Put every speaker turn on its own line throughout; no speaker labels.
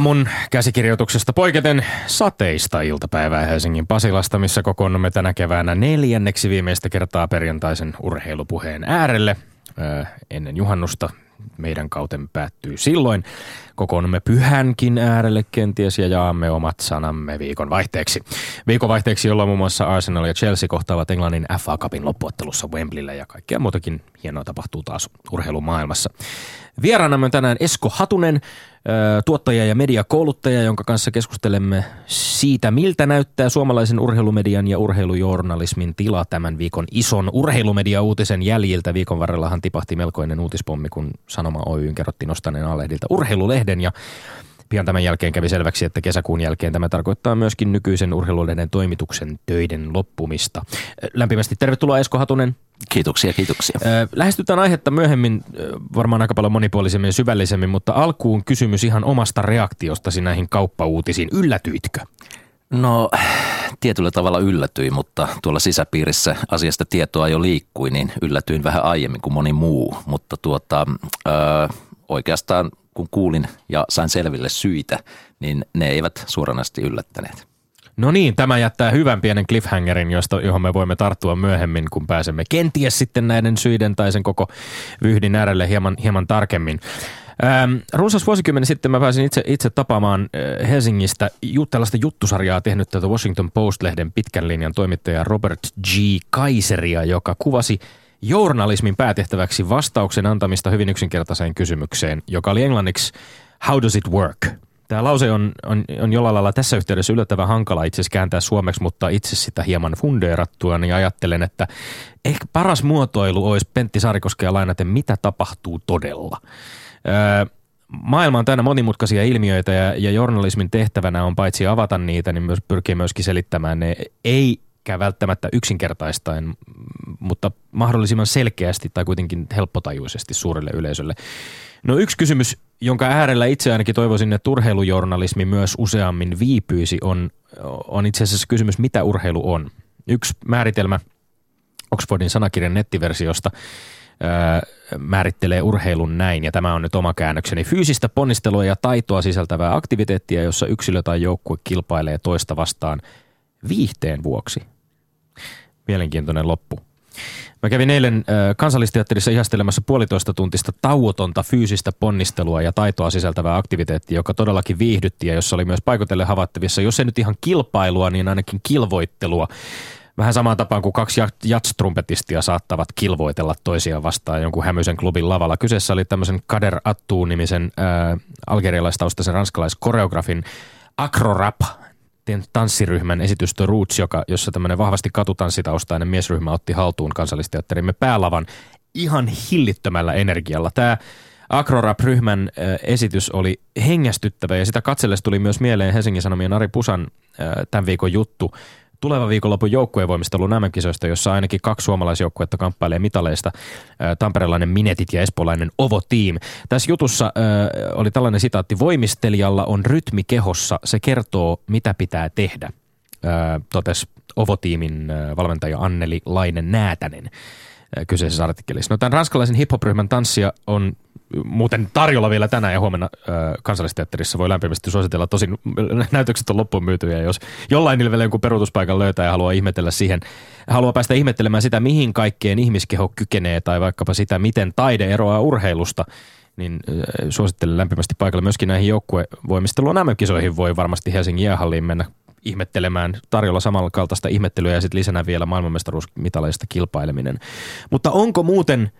Aamun käsikirjoituksesta poiketen sateista iltapäivää Helsingin Pasilasta, missä kokoonnumme tänä keväänä neljänneksi viimeistä kertaa perjantaisen urheilupuheen äärelle. Öö, ennen juhannusta meidän kauten päättyy silloin. Kokoonnumme pyhänkin äärelle kenties ja jaamme omat sanamme viikon vaihteeksi. Viikon vaihteeksi, jolloin muun muassa Arsenal ja Chelsea kohtaavat Englannin FA Cupin loppuottelussa Wembleyllä ja kaikkea muutakin hienoa tapahtuu taas urheilumaailmassa. Vieraanamme on tänään Esko Hatunen, tuottaja ja mediakouluttaja, jonka kanssa keskustelemme siitä, miltä näyttää suomalaisen urheilumedian ja urheilujournalismin tila tämän viikon ison urheilumedia-uutisen jäljiltä. Viikon varrellahan tipahti melkoinen uutispommi, kun Sanoma Oyn kerrottiin nostaneen alehdiltä urheilulehden ja Pian tämän jälkeen kävi selväksi, että kesäkuun jälkeen tämä tarkoittaa myöskin nykyisen urheilulehden toimituksen töiden loppumista. Lämpimästi tervetuloa Esko Hatunen.
Kiitoksia, kiitoksia.
Lähestytään aihetta myöhemmin varmaan aika paljon monipuolisemmin ja syvällisemmin, mutta alkuun kysymys ihan omasta reaktiostasi näihin kauppauutisiin. Yllätyitkö?
No tietyllä tavalla yllätyin, mutta tuolla sisäpiirissä asiasta tietoa jo liikkui, niin yllätyin vähän aiemmin kuin moni muu. Mutta tuota, ö, oikeastaan kun kuulin ja sain selville syitä, niin ne eivät suoranaisesti yllättäneet.
No niin, tämä jättää hyvän pienen cliffhangerin, josta, johon me voimme tarttua myöhemmin, kun pääsemme kenties sitten näiden syiden tai sen koko vyhdin äärelle hieman, hieman tarkemmin. Ähm, runsas vuosikymmenen sitten mä pääsin itse, itse tapaamaan äh, Helsingistä tällaista juttusarjaa tehnyt tätä Washington Post-lehden pitkän linjan toimittaja Robert G. Kaiseria, joka kuvasi journalismin päätehtäväksi vastauksen antamista hyvin yksinkertaiseen kysymykseen, joka oli englanniksi How does it work? Tämä lause on, on, on jollain lailla tässä yhteydessä yllättävän hankala itse asiassa kääntää suomeksi, mutta itse sitä hieman fundeerattua, niin ajattelen, että ehkä paras muotoilu olisi Pentti Saarikoskea lainaten, mitä tapahtuu todella. Öö, maailma on täynnä monimutkaisia ilmiöitä ja, ja journalismin tehtävänä on paitsi avata niitä, niin myös pyrkii myöskin selittämään ne ei välttämättä yksinkertaistaen, mutta mahdollisimman selkeästi tai kuitenkin helppotajuisesti suurelle yleisölle. No yksi kysymys, jonka äärellä itse ainakin toivoisin, että urheilujournalismi myös useammin viipyisi, on, on itse asiassa kysymys, mitä urheilu on. Yksi määritelmä Oxfordin sanakirjan nettiversiosta ää, määrittelee urheilun näin, ja tämä on nyt oma käännökseni. Fyysistä ponnistelua ja taitoa sisältävää aktiviteettia, jossa yksilö tai joukkue kilpailee toista vastaan viihteen vuoksi. Mielenkiintoinen loppu. Mä kävin eilen kansallisteatterissa ihastelemassa puolitoista tuntista tauotonta fyysistä ponnistelua ja taitoa sisältävää aktiviteettia, joka todellakin viihdytti ja jossa oli myös paikotelle havaittavissa, jos ei nyt ihan kilpailua, niin ainakin kilvoittelua. Vähän samaan tapaan kuin kaksi jatstrumpetistia saattavat kilvoitella toisiaan vastaan jonkun hämyisen klubin lavalla. Kyseessä oli tämmöisen Kader Attuu-nimisen äh, algerialaistaustaisen ranskalaiskoreografin Acrorap tanssiryhmän esitys The Roots, joka, jossa tämmöinen vahvasti katutanssitaustainen miesryhmä otti haltuun kansallisteatterimme päälavan ihan hillittömällä energialla. Tämä Acrorap-ryhmän esitys oli hengästyttävä ja sitä katsellessa tuli myös mieleen Helsingin Sanomien Ari Pusan tämän viikon juttu tuleva viikonlopun joukkuevoimistelun MM-kisoista, jossa ainakin kaksi suomalaisjoukkuetta kamppailee mitaleista, tamperelainen Minetit ja espoolainen Ovo Team. Tässä jutussa äh, oli tällainen sitaatti, voimistelijalla on rytmi kehossa, se kertoo mitä pitää tehdä, äh, totesi Ovo-tiimin äh, valmentaja Anneli Lainen-Näätänen kyseisessä artikkelissa. No tämän ranskalaisen hip-hop-ryhmän tanssia on muuten tarjolla vielä tänään ja huomenna kansallisteatterissa voi lämpimästi suositella. Tosin näytökset on loppuun myytyjä, jos jollain niillä jonkun peruutuspaikan löytää ja haluaa ihmetellä siihen, haluaa päästä ihmettelemään sitä, mihin kaikkeen ihmiskeho kykenee tai vaikkapa sitä, miten taide eroaa urheilusta, niin suosittelen lämpimästi paikalle myöskin näihin joukkuevoimisteluun MM-kisoihin voi varmasti Helsingin jäähalliin mennä ihmettelemään tarjolla samankaltaista ihmettelyä ja sitten lisänä vielä maailmanmestaruusmitaleista kilpaileminen. Mutta onko muuten –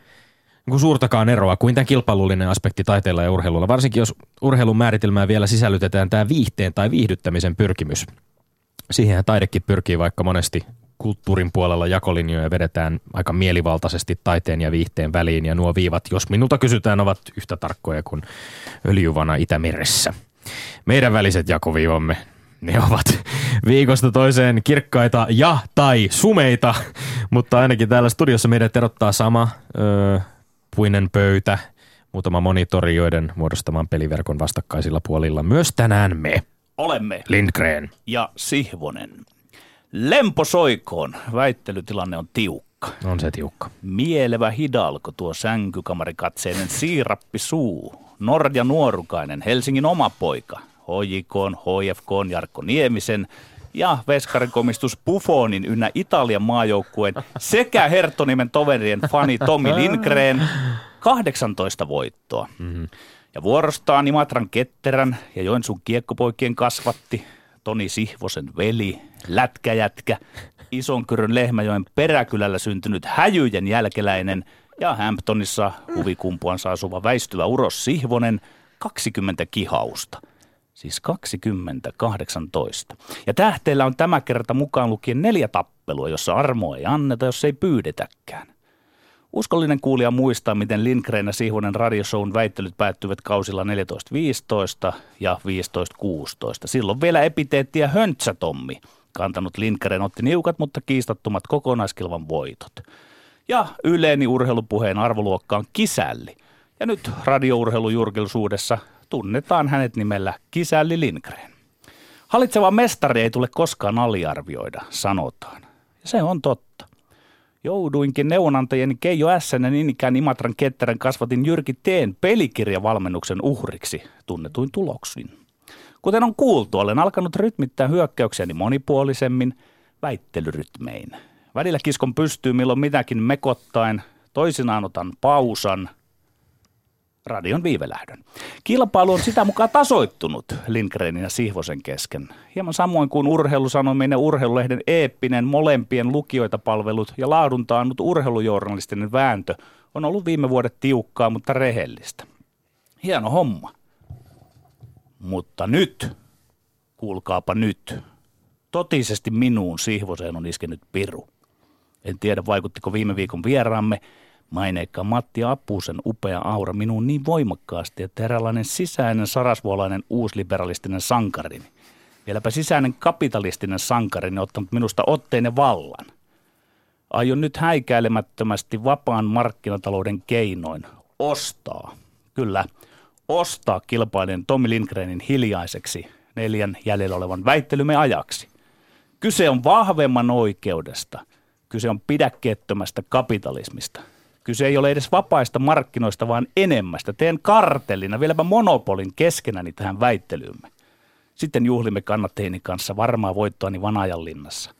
niin suurtakaan eroa kuin tämän kilpailullinen aspekti taiteella ja urheilulla, varsinkin jos urheilun määritelmään vielä sisällytetään tämä viihteen tai viihdyttämisen pyrkimys. Siihenhän taidekin pyrkii vaikka monesti kulttuurin puolella jakolinjoja vedetään aika mielivaltaisesti taiteen ja viihteen väliin ja nuo viivat, jos minulta kysytään, ovat yhtä tarkkoja kuin öljyvana Itämeressä. Meidän väliset jakoviivamme, ne ovat viikosta toiseen kirkkaita ja tai sumeita, mutta ainakin täällä studiossa meidät erottaa sama öö, puinen pöytä, muutama monitori, joiden muodostaman peliverkon vastakkaisilla puolilla myös tänään me
Olemme
Lindgren.
ja Sihvonen. Lempo soikoon. Väittelytilanne on tiukka.
On se tiukka.
Mielevä hidalko tuo sänkykamarikatseinen siirappi suu. Norja Nuorukainen, Helsingin oma poika. HJK, HFK, Jarkko Niemisen ja veskarikomistus Buffonin ynnä Italian maajoukkueen sekä Herttonimen toverien fani Tomi Lindgren 18 voittoa. Mm-hmm. Ja vuorostaan Imatran Ketterän ja Joensuun kiekkopoikien kasvatti Toni Sihvosen veli, lätkäjätkä, Isonkyrön Lehmäjoen peräkylällä syntynyt häjyjen jälkeläinen ja Hamptonissa huvikumpuansa asuva väistyvä Uros Sihvonen 20 kihausta. Siis 2018. Ja tähteellä on tämä kerta mukaan lukien neljä tappelua, jossa armoa ei anneta, jos ei pyydetäkään. Uskollinen kuulija muistaa, miten Lindgren ja Sihvonen radioshown väittelyt päättyivät kausilla 14-15 ja 15-16. Silloin vielä epiteettiä Höntsätommi. Kantanut Lindgren otti niukat, mutta kiistattomat kokonaiskilvan voitot. Ja yleeni urheilupuheen arvoluokka on Kisälli. Ja nyt radiourheilujurkilsuudessa tunnetaan hänet nimellä Kisälli Lindgren. Hallitseva mestari ei tule koskaan aliarvioida, sanotaan. Ja se on totta. Jouduinkin neuvonantajien Keijo ja niin ikään Imatran ketterän kasvatin Jyrki Teen pelikirjavalmennuksen uhriksi tunnetuin tuloksin. Kuten on kuultu, olen alkanut rytmittää hyökkäyksiäni monipuolisemmin väittelyrytmein. Välillä kiskon pystyy milloin mitäkin mekottaen, toisinaan otan pausan, radion viivelähdön. Kilpailu on sitä mukaan tasoittunut Lindgrenin ja Sihvosen kesken. Hieman samoin kuin urheilusanominen urheilulehden eeppinen molempien lukijoita palvelut ja laaduntaannut urheilujournalistinen vääntö on ollut viime vuodet tiukkaa, mutta rehellistä. Hieno homma. Mutta nyt, kuulkaapa nyt, totisesti minuun Sihvoseen on iskenyt piru. En tiedä, vaikuttiko viime viikon vieraamme maineikkaan Matti Appusen upea aura minuun niin voimakkaasti, että eräänlainen sisäinen sarasvuolainen uusliberalistinen sankarini, vieläpä sisäinen kapitalistinen sankarini ottanut minusta otteen ja vallan. Aion nyt häikäilemättömästi vapaan markkinatalouden keinoin ostaa, kyllä, ostaa kilpailijan Tommi Lindgrenin hiljaiseksi neljän jäljellä olevan väittelymme ajaksi. Kyse on vahvemman oikeudesta. Kyse on pidäkkeettömästä kapitalismista. Kyse ei ole edes vapaista markkinoista, vaan enemmästä. Teen kartellina, vieläpä monopolin keskenäni tähän väittelyymme. Sitten juhlimme kannatteini kanssa varmaa voittoani Vanajan linnassa.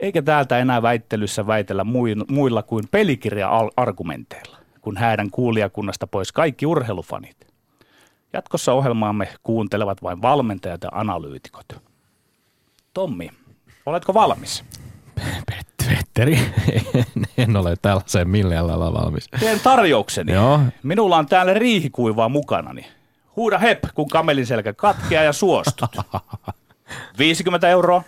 Eikä täältä enää väittelyssä väitellä muilla kuin pelikirja-argumenteilla, kun häädän kuulijakunnasta pois kaikki urheilufanit. Jatkossa ohjelmaamme kuuntelevat vain valmentajat ja analyytikot. Tommi, oletko valmis?
Petteri, en ole tällaiseen millään lailla valmis.
Teen tarjoukseni.
Joo.
Minulla on täällä riihikuivaa mukanani. Huuda hep, kun kamelin selkä katkeaa ja suostut. 50 euroa.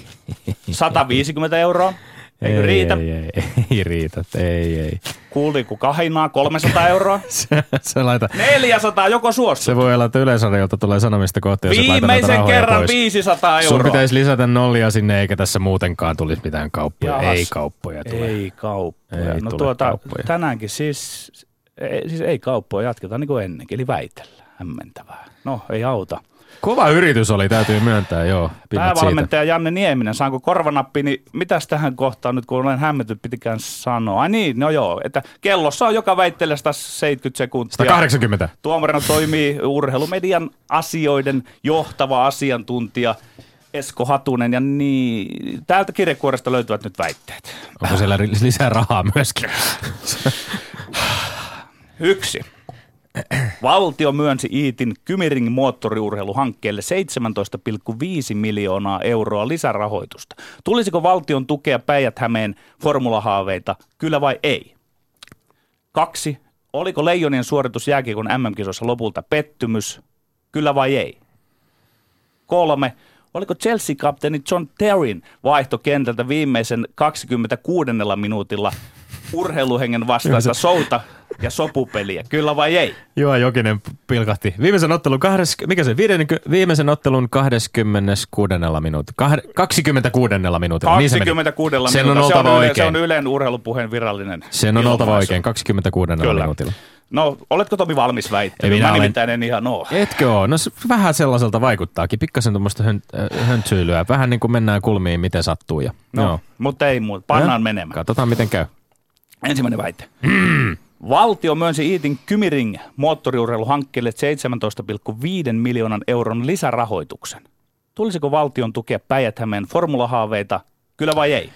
150 euroa. Eikö
ei,
riitä?
Ei, ei, ei riitä, ei, ei.
Kuuliko kahinaa 300 euroa?
Se, se, laita,
400, joko suostut?
se voi olla, että Yleisradiolta tulee sanomista kohti, jos
Viimeisen kerran
pois.
500 euroa.
Sun pitäisi lisätä nollia sinne, eikä tässä muutenkaan tulisi mitään kauppoja.
Jahas.
Ei kauppoja tule.
Ei kauppoja.
Ei
no tuota,
kauppoja.
tänäänkin siis, ei, siis ei kauppoja, jatketaan niin kuin ennenkin, eli väitellään. Hämmentävää. No, ei auta.
Kova yritys oli, täytyy myöntää, joo. Pinnat siitä.
Päävalmentaja Janne Nieminen, saanko korvanappi, niin mitäs tähän kohtaan nyt, kun olen hämmentynyt, pitikään sanoa? Ai niin, no joo, että kellossa on joka väittelee 170 sekuntia.
180.
Tuomarina toimii urheilumedian asioiden johtava asiantuntija Esko Hatunen ja niin, täältä kirjekuoresta löytyvät nyt väitteet.
Onko siellä lisää rahaa myöskin?
Yksi. Valtio myönsi Iitin Kymiring moottoriurheiluhankkeelle 17,5 miljoonaa euroa lisärahoitusta. Tulisiko valtion tukea Päijät-Hämeen formulahaaveita, kyllä vai ei? Kaksi. Oliko Leijonien suoritus jääkiekon MM-kisossa lopulta pettymys, kyllä vai ei? Kolme. Oliko Chelsea-kapteeni John Terryn vaihto kentältä viimeisen 26. minuutilla urheiluhengen vastaista souta ja sopupeliä, kyllä vai ei?
Joo, Jokinen pilkahti. Viimeisen ottelun, kahdes, mikä se, viiden, viimeisen ottelun 26. minuutti, kahde, 26. minuutilla. niin se.
26
Sen on oltava
se on,
oikein.
se on Ylen urheilupuheen virallinen
Sen on oltava oikein, 26.
Kyllä.
minuutilla.
No, oletko Tomi valmis väittämään?
minä
Mä
olen-
nimittäin en ihan oo.
Etkö oo? No se vähän sellaiselta vaikuttaakin. Pikkasen tuommoista hön, äh, höntsyilyä. Vähän niin kuin mennään kulmiin, miten sattuu. Ja,
No,
joo.
mutta ei muuta. Pannaan
Ja?
menemään.
Katsotaan, miten käy.
Ensimmäinen väite. Valtio myönsi Iitin Kymiring moottoriurheiluhankkeelle 17,5 miljoonan euron lisärahoituksen. Tulisiko valtion tukea päijät formulahaaveita, kyllä vai ei?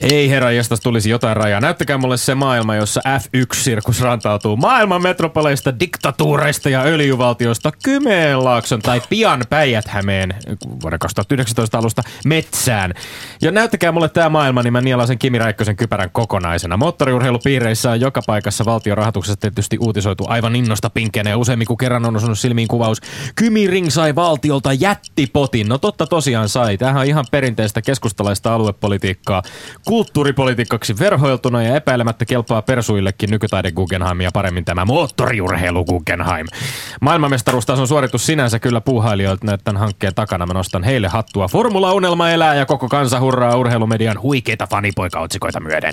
Ei herra, jestas tulisi jotain rajaa. Näyttäkää mulle se maailma, jossa F1-sirkus rantautuu maailman metropoleista, diktatuureista ja öljyvaltioista Kymenlaakson tai pian Päijät-Hämeen vuoden 2019 alusta metsään. Ja näyttäkää mulle tämä maailma, niin mä nielasen Kimi Räikkösen kypärän kokonaisena. Moottoriurheilupiireissä on joka paikassa valtion rahoituksessa tietysti uutisoitu aivan innosta pinkkeenä ja useammin kuin kerran on osunut silmiin kuvaus. Kymi Ring sai valtiolta jättipotin. No totta tosiaan sai. Tämähän on ihan perinteistä keskustalaista aluepolitiikkaa kulttuuripolitiikaksi verhoiltuna ja epäilemättä kelpaa persuillekin nykytaide Guggenheimia paremmin tämä moottoriurheilu Guggenheim. Maailmanmestaruustason suoritus sinänsä kyllä puuhailijoilta tämän hankkeen takana. Mä nostan heille hattua. Formula-unelma elää ja koko kansa hurraa urheilumedian huikeita fanipoikaotsikoita myöden.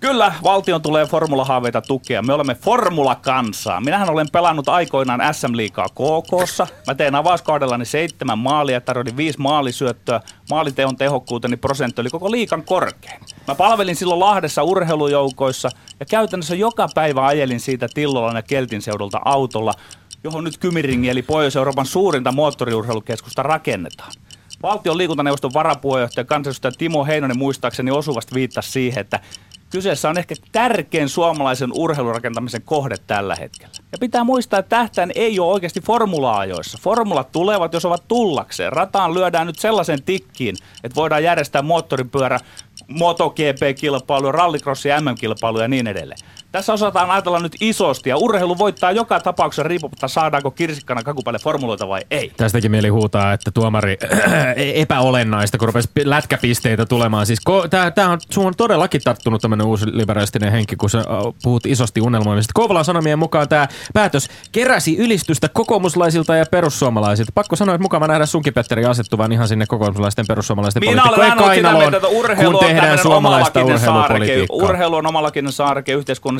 Kyllä, valtion tulee formulahaaveita tukea. Me olemme formulakansaa. Minähän olen pelannut aikoinaan SM-liigaa KKssa. Mä tein avauskaudellani seitsemän maalia, tarjoin viisi maalisyöttöä. Maaliteon tehokkuuteni prosentti oli koko liikan korkein. Mä palvelin silloin Lahdessa urheilujoukoissa ja käytännössä joka päivä ajelin siitä Tillolan ja Keltin seudulta autolla, johon nyt Kymiringi eli Pohjois-Euroopan suurinta moottoriurheilukeskusta rakennetaan. Valtion liikuntaneuvoston varapuheenjohtaja kansanedustaja Timo Heinonen muistaakseni osuvasti viittasi siihen, että kyseessä on ehkä tärkein suomalaisen urheilurakentamisen kohde tällä hetkellä. Ja pitää muistaa, että tähtäin ei ole oikeasti formula-ajoissa. Formulat tulevat, jos ovat tullakseen. Rataan lyödään nyt sellaisen tikkiin, että voidaan järjestää moottoripyörä, MotoGP-kilpailuja, rallycrossi, MM-kilpailuja ja niin edelleen. Tässä osataan ajatella nyt isosti ja urheilu voittaa joka tapauksessa riippumatta saadaanko kirsikkana kakupäille formuloita vai ei.
Tästäkin mieli huutaa, että tuomari epäolennaista, kun rupesi lätkäpisteitä tulemaan. Siis ko, tää, tää on, sun on todellakin tarttunut tämmöinen uusi liberalistinen henki, kun sä äh, puhut isosti unelmoimisesta. Kouvolan Sanomien mukaan tämä päätös keräsi ylistystä kokoomuslaisilta ja perussuomalaisilta. Pakko sanoa, että mukava nähdä sunkin Petteri asettuvan ihan sinne kokoomuslaisten perussuomalaisten
Minä olen
poliitikkojen
ollut sitä
kainaloon,
mieltä, että urheilu
kun
on
tehdään suomalaista urheilupolitiikkaa.
Urheilu on omalakinen saareke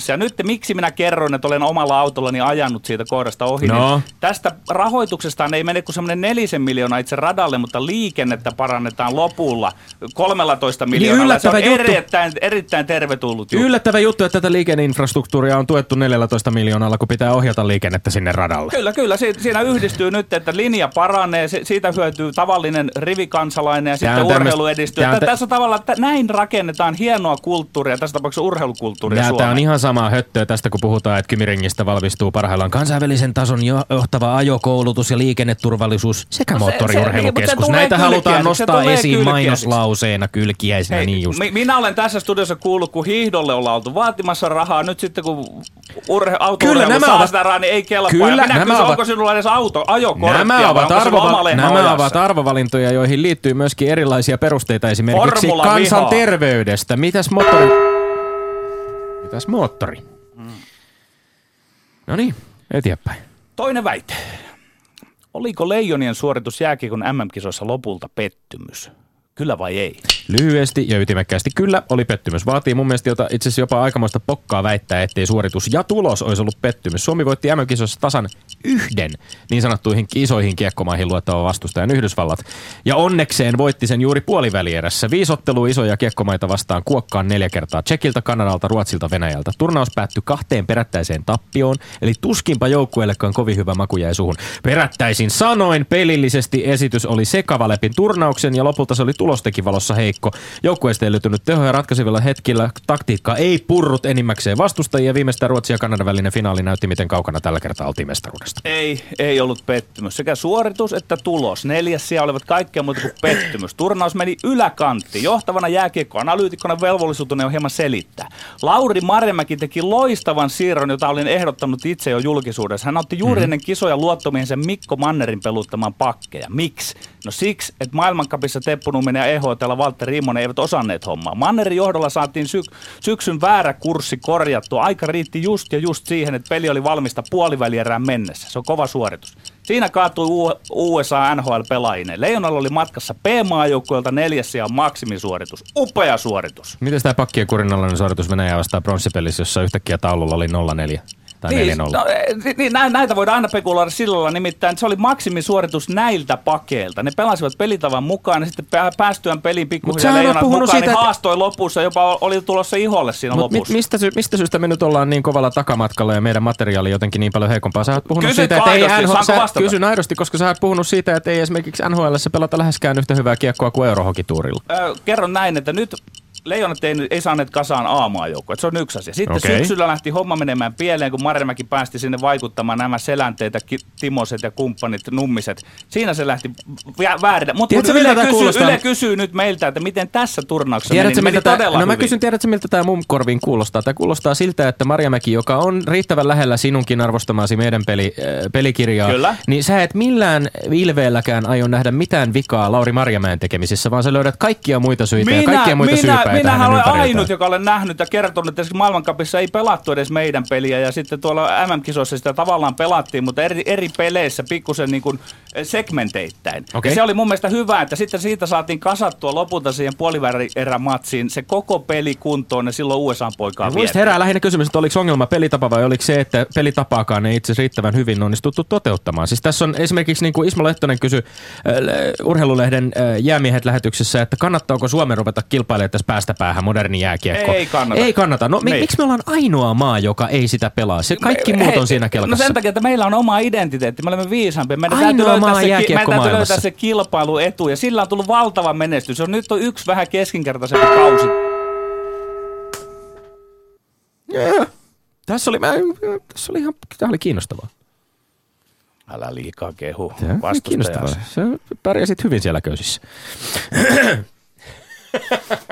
Ja nyt miksi minä kerroin, että olen omalla autollani ajanut siitä kohdasta ohi,
No.
niin tästä rahoituksestaan ei mene kuin semmoinen nelisen miljoonaa itse radalle, mutta liikennettä parannetaan lopulla 13 miljoonaa. Se on
Niin juttu.
erittäin, erittäin tervetullut juttu.
Yllättävä juttu, että tätä liikenneinfrastruktuuria on tuettu 14 miljoonalla, kun pitää ohjata liikennettä sinne radalle.
Kyllä, kyllä. Si- Siinä yhdistyy nyt, että linja paranee, se- siitä hyötyy tavallinen rivikansalainen ja sitten
tämmöstä-
urheilu edistyy.
tää on
Tä-
tä-
Tässä tavalla tä- näin rakennetaan hienoa kulttuuria, tässä tapauksessa urheilukulttuuria
Tämä on ihan samaa höttöä tästä, kun puhutaan, että Kymiringistä valmistuu parhaillaan kansainvälisen tason jo- johtava ajokoulutus ja liikenneturvallisuus sekä
No se- se-
moottoriurheilukeskus.
se tulee
Näitä halutaan
se
nostaa esiin mainoslauseena kylkiäisenä,
Hei,
niin just.
mi- minä olen tässä studiossa kuullut, kun hiihdolle ollaan oltu vaatimassa rahaa. Nyt sitten kun urhe- autourheilu
nämä
saa
ovat-
sitä rahaa, niin ei kelpaa.
Kyllä,
minä
nämä
kysyn,
ovat-
onko sinulla edes auto, ajokorttia
Nämä ovat, arvova- nämä ovat arvovalintoja, joihin liittyy myöskin erilaisia perusteita, esimerkiksi kansanterveydestä. Mitäs moottori? Mitäs moottori? No niin, eteenpäin.
Toinen väite. Oliko Leijonien suoritus jääkiekon MM-kisoissa lopulta pettymys? Kyllä vai ei?
Lyhyesti ja ytimekkäästi kyllä oli pettymys. Vaatii mun mielestä jota itse asiassa jopa aikamoista pokkaa väittää, ettei suoritus ja tulos olisi ollut pettymys. Suomi voitti MM-kisoissa tasan yhden niin sanottuihin isoihin kiekkomaihin luettavan vastustajan Yhdysvallat. Ja onnekseen voitti sen juuri puolivälierässä. Viisi ottelua isoja kiekkomaita vastaan kuokkaan neljä kertaa Tsekiltä, Kanadalta, Ruotsilta, Venäjältä. Turnaus päättyi kahteen perättäiseen tappioon, eli tuskinpa joukkueellekaan kovin hyvä maku jäi suhun. Perättäisin sanoin, pelillisesti esitys oli sekava läpi turnauksen ja lopulta se oli tulostekin valossa heikko. Joukkueesta ei löytynyt tehoja ratkaisevilla hetkillä. Taktiikka ei purrut enimmäkseen vastustajia. Viimeistään Ruotsin ja Kanadan välinen finaali näytti, miten kaukana tällä kertaa oltiin mestaruudesta.
Ei, ei ollut pettymys. Sekä suoritus että tulos. Neljäs sija olivat kaikkea muuta kuin pettymys. Turnaus meni yläkanttiin. Johtavana jääkiekkoanalyytikkona velvollisuutena on hieman selittää. Lauri Marjamäki teki loistavan siirron, jota olin ehdottanut itse jo julkisuudessa. Hän otti juuri ennen kisoja luottomiehensä Mikko Mannerin peluttamaan pakkeja. Miksi? No siksi, että maailmankapissa Teppu Numminen ja EHTllä Valtteri Immonen eivät osanneet hommaa. Mannerin johdolla saatiin sy- syksyn väärä kurssi korjattua. Aika riitti just ja just siihen, että peli oli valmista puolivälierään mennessä. Se on kova suoritus. Siinä kaatui USA NHL-pelaajinen. Leijonalla oli matkassa P-maajoukkueelta neljäs ja maksimisuoritus. Upea suoritus.
Miten tämä pakkien kurinalainen suoritus Venäjää vastaan pronssipelissä, jossa yhtäkkiä taululla oli 0-4? Tai
Niin,
4-0.
no, eh, niin, nä- näitä voidaan aina spekuloida sillä lailla, nimittäin se oli maksimisuoritus näiltä pakeilta. Ne pelasivat pelitavan mukaan ja sitten pää- päästyään peliin pikkuhiljaa leijonat
puhunut
mukaan,
siitä,
niin
että-
haastoi lopussa, jopa oli tulossa iholle siinä
Mut mi-
lopussa.
mistä, sy- mistä syystä me nyt ollaan niin kovalla takamatkalla ja meidän materiaali jotenkin niin paljon heikompaa? Sä oot puhunut
Kysytkö
siitä, että ei? NHL, sä, kysyn aidosti, koska sä oot puhunut siitä, että ei esimerkiksi NHL pelata läheskään yhtä hyvää kiekkoa kuin Eurohokituurilla.
Ö, kerron näin, että nyt Leijonat ei, ei saaneet kasaan aamaa joukkoa. Se on yksi asia. Sitten okay. syksyllä lähti homma menemään pieleen, kun Marjamäki päästi sinne vaikuttamaan nämä ki- Timoset ja kumppanit, nummiset. Siinä se lähti vä- väärin. Mutta
Tiedätkö,
Yle, kysyy,
kuulostaa?
Yle kysyy nyt meiltä, että miten tässä turnauksessa
Tiedätkö,
meni. meni todella
no mä kysyn, tiedätkö, miltä tämä mun korviin kuulostaa? Tämä kuulostaa siltä, että Marjamäki, joka on riittävän lähellä sinunkin arvostamasi meidän peli, äh, pelikirjaa,
Kyllä.
niin sä et millään ilveelläkään aio nähdä mitään vikaa Lauri Marjamäen tekemisissä, vaan sä löydät kaikkia muita syitä ja kaikkia muita
minä,
syypäitä
minähän
hänen
olen
ympäriltään.
ainut, joka olen nähnyt ja kertonut, että maailmankapissa ei pelattu edes meidän peliä ja sitten tuolla MM-kisoissa sitä tavallaan pelattiin, mutta eri, eri peleissä pikkusen niin kuin segmenteittäin.
Okei.
Ja se oli mun mielestä hyvä, että sitten siitä saatiin kasattua lopulta siihen puolivälierämatsiin se koko peli kuntoon ja silloin USA-poikaa
Muista herää lähinnä kysymys, että oliko ongelma pelitapa vai oliko se, että pelitapaakaan ei itse asiassa riittävän hyvin onnistuttu toteuttamaan. Siis tässä on esimerkiksi niin kuin Ismo Lehtonen kysyi äh, urheilulehden äh, jäämiehet lähetyksessä, että kannattaako Suomen ruveta kilpailemaan tässä päästä päähän moderni jääkiekko.
Ei kannata.
Ei kannata. No
Niin.
miksi me ollaan ainoa maa, joka ei sitä pelaa? Se kaikki
Me-
muut
hei,
on siinä kelkassa.
No sen takia, että meillä on oma identiteetti. Me olemme viisaampia. Meidän
Ainoa
täytyy löytää
maa
se,
jääkiekko
meidän täytyy löytää se kilpailuetu. Ja sillä on tullut valtava menestys. On, nyt on yksi vähän keskinkertaisempi kausi.
Joo. Tässä oli, mä, tässä oli ihan tämä oli kiinnostavaa.
Älä liikaa kehu
kiinnostavaa. Sä pärjäsit hyvin siellä köysissä.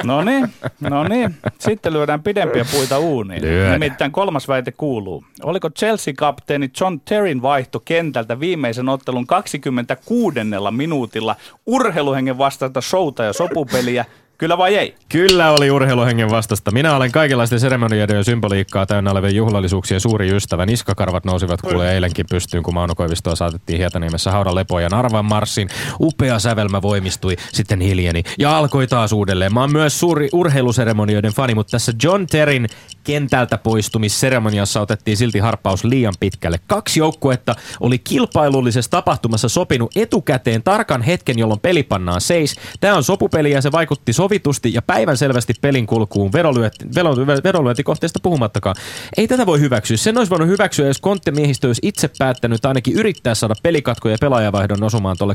No niin, no niin. Sitten lyödään pidempiä puita uuniin.
Lyödään.
Nimittäin kolmas väite kuuluu. Oliko Chelsea-kapteeni John Terrin vaihto kentältä viimeisen ottelun 26. minuutilla urheiluhengen vastaista showta ja sopupeliä? Kyllä vai ei?
Kyllä oli urheiluhengen vastasta. Minä olen kaikenlaisten seremonioiden ja symboliikkaa täynnä olevien juhlallisuuksien suuri ystävä. Niskakarvat nousivat kuulee eilenkin pystyyn, kun Mauno Koivistoa saatettiin Hietaniemessä haudan lepoon ja Narvan marssin. Upea sävelmä voimistui, sitten hiljeni ja alkoi taas uudelleen. Mä oon myös suuri urheiluseremonioiden fani, mutta tässä John Terrin kentältä poistumisseremoniassa otettiin silti harppaus liian pitkälle. Kaksi joukkuetta oli kilpailullisessa tapahtumassa sopinut etukäteen tarkan hetken, jolloin peli pannaan seis. Tämä on sopupeli ja se vaikutti sovitusti ja päivän selvästi pelin kulkuun vedonlyöntikohteesta puhumattakaan. Ei tätä voi hyväksyä. Sen olisi voinut hyväksyä, jos konttemiehistö olisi itse päättänyt ainakin yrittää saada pelikatko ja pelaajavaihdon osumaan tuolle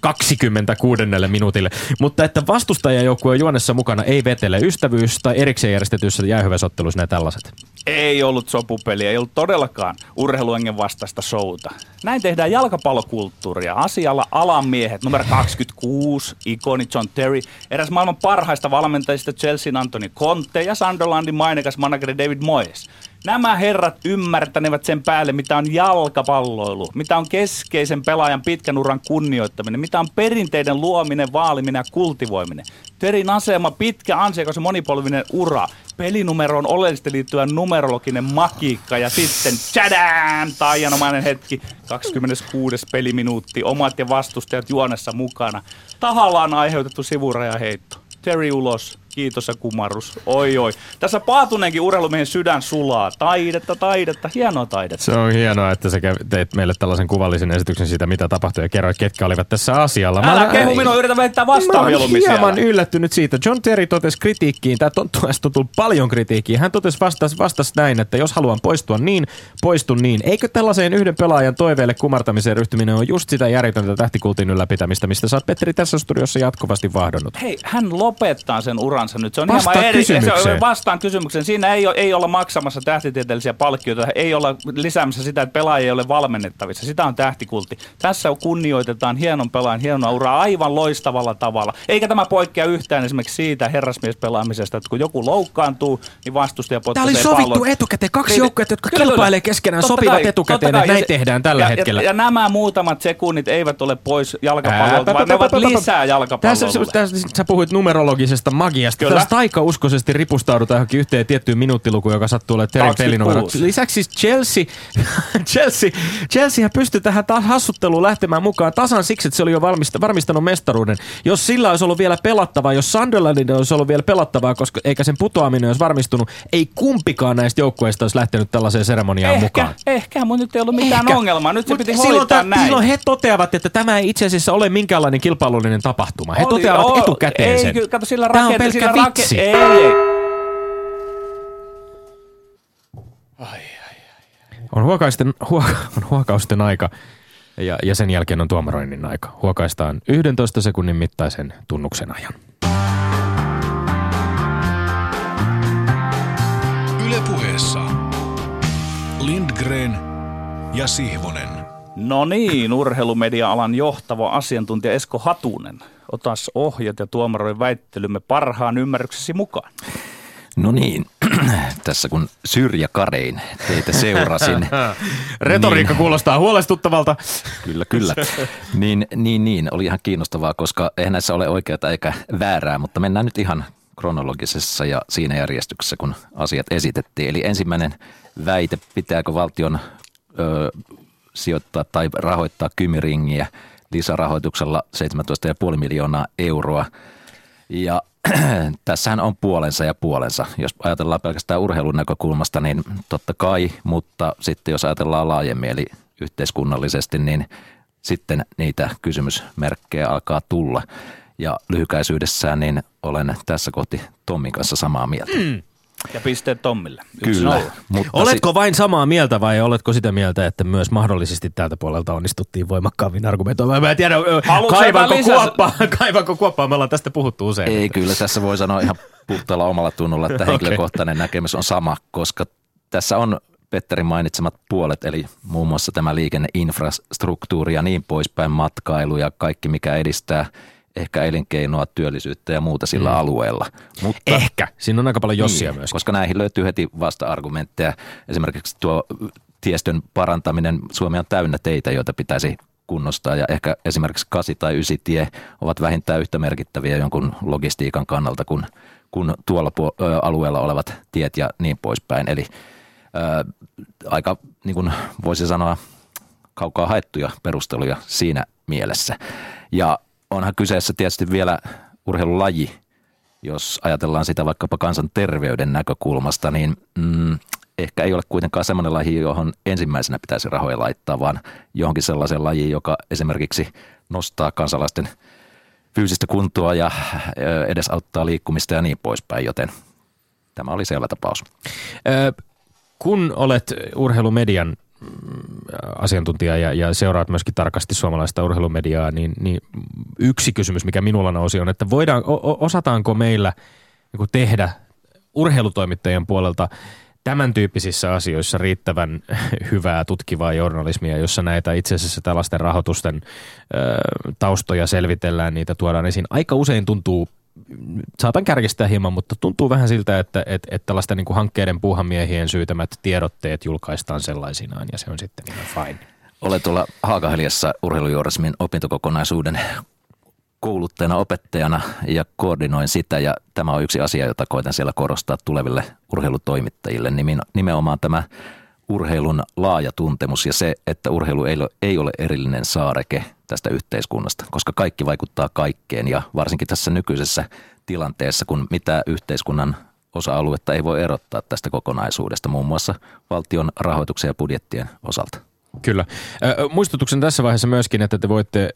26. minuutille. Mutta että vastustajajoukkue on juonessa mukana ei vetele ystävyys tai erikseen järjestetyissä jäähyväsotteluissa nämä tällaiset.
Ei ollut sopupeliä, ei ollut todellakaan urheiluengen vastaista showta. Näin tehdään jalkapallokulttuuria. Asialla alamiehet, numero 26, ikoni John Terry, eräs maailman parhaista valmentajista Chelsean Anthony Conte ja Sunderlandin mainekas manageri David Moyes. Nämä herrat ymmärtänevät sen päälle, mitä on jalkapalloilu, mitä on keskeisen pelaajan pitkän uran kunnioittaminen, mitä on perinteiden luominen, vaaliminen ja kultivoiminen. Terin asema, pitkä, ansiokas ja monipolvinen ura, pelinumeroon oleellisesti liittyvä numerologinen makiikka ja sitten tjadään, taianomainen hetki, 26. peliminuutti, omat ja vastustajat juonessa mukana. Tahallaan aiheutettu sivurajaheitto. Terry ulos, kiitos ja kumarrus. Oi oi. Tässä paatuneenkin urheilumiehen sydän sulaa. Taidetta, taidetta, hienoa taidetta.
Se on hienoa, että sä teit meille tällaisen kuvallisen esityksen siitä, mitä tapahtui ja kerroit, ketkä olivat tässä asialla.
Älä
olen-
kehu minua, yritä väittää
Mä
vastaan
olen
mieluummin
hieman
siellä.
yllättynyt siitä. John Terry totesi kritiikkiin, tämä on tuosta tullut paljon kritiikkiä. Hän totesi vastas, vastas näin, että jos haluan poistua niin, poistun niin. Eikö tällaiseen yhden pelaajan toiveelle kumartamiseen ryhtyminen on just sitä järjetöntä tähtikultin ylläpitämistä, mistä sä oot Petteri tässä studiossa jatkuvasti vahdonnut?
Hei, hän lopettaa sen uransa nyt. Se on
Vastaa
hieman eri. Se on, vastaan kysymykseen. Siinä ei, ole, ei olla maksamassa tähtitieteellisiä palkkioita, ei olla lisäämässä sitä, että pelaaja ei ole valmennettavissa. Sitä on tähtikultti. Tässä kunnioitetaan hienon pelaajan hienoa uraa aivan loistavalla tavalla. Eikä tämä poikkea yhtään esimerkiksi siitä herrasmiespelaamisesta, että kun joku loukkaantuu, niin vastustaja
Tämä
potkaisee
oli sovittu
pallon.
etukäteen. Kaksi
Niin,
joukkuetta, jotka
kyllä,
kilpailee keskenään,
Totta
sopivat
kai,
etukäteen, että näin tehdään tällä
ja,
hetkellä.
Ja, ja nämä muutamat sekunnit eivät ole pois jalkapallolta, vaan ne ovat lisää jalkapallolta.
Tässä, tässä, sä puhuit numerologisesta magiasta.
Kyllä.
taas taikauskoisesti ripustaudutaan johonkin yhteen tiettyyn minuuttilukuun, joka sattuu olemaan Terin
26.
pelinumero. Lisäksi siis Chelsea, Chelsea, Chelsea pystyi tähän taas hassutteluun lähtemään mukaan tasan siksi, että se oli jo valmista, varmistanut mestaruuden. Jos sillä olisi ollut vielä pelattavaa, jos Sunderlandin olisi ollut vielä pelattavaa, koska eikä sen putoaminen olisi varmistunut, ei kumpikaan näistä joukkueista olisi lähtenyt tällaiseen seremoniaan
Ehkä,
mukaan.
ehkä, mutta nyt ei ollut mitään
Ehkä.
ongelmaa. Nyt se
Mut
piti
silloin, tä-
näin.
silloin he toteavat, että tämä ei itse asiassa ole minkäänlainen kilpailullinen tapahtuma. He
Oli-
toteavat
oo,
etukäteen
ei,
sen.
kato, sillä rakente- rake-
vitsi.
Ei, ei.
On huokaisten, huo, on huokausten aika ja, ja sen jälkeen on tuomaroinnin aika. Huokaistaan 11 sekunnin mittaisen tunnuksen ajan.
Yle puheessa. Lindgren ja Sihvonen.
No niin, urheilumedia-alan johtava asiantuntija Esko Hatunen. Otas ohjat ja tuomaroin väittelymme parhaan ymmärryksesi mukaan.
No niin, tässä kun Syrjä Karein teitä seurasin.
Retoriikka
Niin.
kuulostaa huolestuttavalta.
Kyllä, kyllä. Niin, niin, niin, oli ihan kiinnostavaa, koska eihän näissä ole oikeata eikä väärää, mutta mennään nyt ihan kronologisessa ja siinä järjestyksessä, kun asiat esitettiin. Eli ensimmäinen väite, pitääkö valtion ö, sijoittaa tai rahoittaa kymiringiä lisärahoituksella 17,5 miljoonaa euroa. Ja tässähän on puolensa ja puolensa. Jos ajatellaan pelkästään urheilun näkökulmasta, niin totta kai, mutta sitten jos ajatellaan laajemmin, eli yhteiskunnallisesti, niin sitten niitä kysymysmerkkejä alkaa tulla. Ja lyhykäisyydessään niin olen tässä kohti Tommin kanssa samaa mieltä. Mm,
Ja pisteet Tommille. Yksi
Kyllä. Mutta
Oletko vain samaa mieltä vai oletko sitä mieltä, että myös mahdollisesti tältä puolelta onnistuttiin voimakkaammin argumentoimaan? Mä en tiedä,
Haluatko
kaivanko kuoppaa, kaivanko kuoppaa, me ollaan tästä puhuttu usein.
Ei, kyllä tässä voi sanoa ihan puhtaalla omalla tunnolla, että henkilökohtainen näkemys on sama, koska tässä on Petterin mainitsemat puolet, eli muun muassa tämä liikenneinfrastruktuuri ja niin poispäin, matkailu ja kaikki, mikä edistää ehkä elinkeinoa, työllisyyttä ja muuta sillä mm. alueella. Mutta,
Ehkä. Siinä on aika paljon jossia
niin,
myös.
Koska näihin löytyy heti vasta-argumentteja. Esimerkiksi tuo tiestön parantaminen. Suomi on täynnä teitä, joita pitäisi kunnostaa ja ehkä esimerkiksi 8 tai 9 tie ovat vähintään yhtä merkittäviä jonkun logistiikan kannalta kuin, kuin tuolla puo- ö, alueella olevat tiet ja niin poispäin. Eli ää, aika niin kuin voisi sanoa kaukaa haettuja perusteluja siinä mielessä. Ja onhan kyseessä tietysti vielä urheilulaji, jos ajatellaan sitä vaikkapa kansanterveyden näkökulmasta, niin mm, ehkä ei ole kuitenkaan semmoinen laji, johon ensimmäisenä pitäisi rahoja laittaa, vaan johonkin sellaisen lajiin, joka esimerkiksi nostaa kansalaisten fyysistä kuntoa ja edesauttaa liikkumista ja niin poispäin, joten tämä oli selvä tapaus.
Ö, kun olet urheilumedian asiantuntija ja, ja seuraat myöskin tarkasti suomalaista urheilumediaa, niin, niin yksi kysymys, mikä minulla nousi on, että voidaan, o- osataanko meillä niin tehdä urheilutoimittajien puolelta tämän tyyppisissä asioissa riittävän hyvää tutkivaa journalismia, jossa näitä itse asiassa tällaisten rahoitusten ö, taustoja selvitellään, niitä tuodaan esiin. Aika usein tuntuu saatan kärkistää hieman, mutta tuntuu vähän siltä, että, että, että tällaisten niin kuin hankkeiden puuhamiehien syytämät tiedotteet julkaistaan sellaisinaan ja se on sitten ihan fine.
Olen tuolla Haakaheliassa urheilujournalismin opintokokonaisuuden kouluttajana, opettajana ja koordinoin sitä ja tämä on yksi asia, jota koitan siellä korostaa tuleville urheilutoimittajille. Nimenomaan tämä urheilun laaja tuntemus ja se, että urheilu ei ole, ei ole erillinen saareke tästä yhteiskunnasta, koska kaikki vaikuttaa kaikkeen ja varsinkin tässä nykyisessä tilanteessa, kun mitä yhteiskunnan osa-aluetta ei voi erottaa tästä kokonaisuudesta, muun muassa valtion rahoituksen ja budjettien osalta.
Kyllä. Muistutuksen tässä vaiheessa myöskin, että te voitte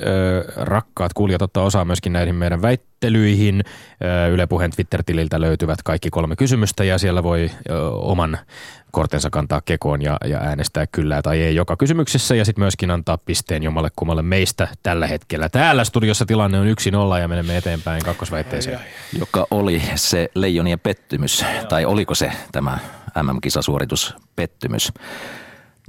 rakkaat kuulijat ottaa osaa myöskin näihin meidän väittelyihin. Yle Puheen Twitter-tililtä löytyvät kaikki kolme kysymystä ja siellä voi oman kortensa kantaa kekoon ja, ja äänestää kyllä tai ei joka kysymyksessä ja sitten myöskin antaa pisteen jommalle kummalle meistä tällä hetkellä. Täällä studiossa tilanne on 1-0 ja menemme eteenpäin kakkosväitteeseen.
joka oli se leijonien pettymys, tai oliko se tämä MM-kisasuoritus pettymys.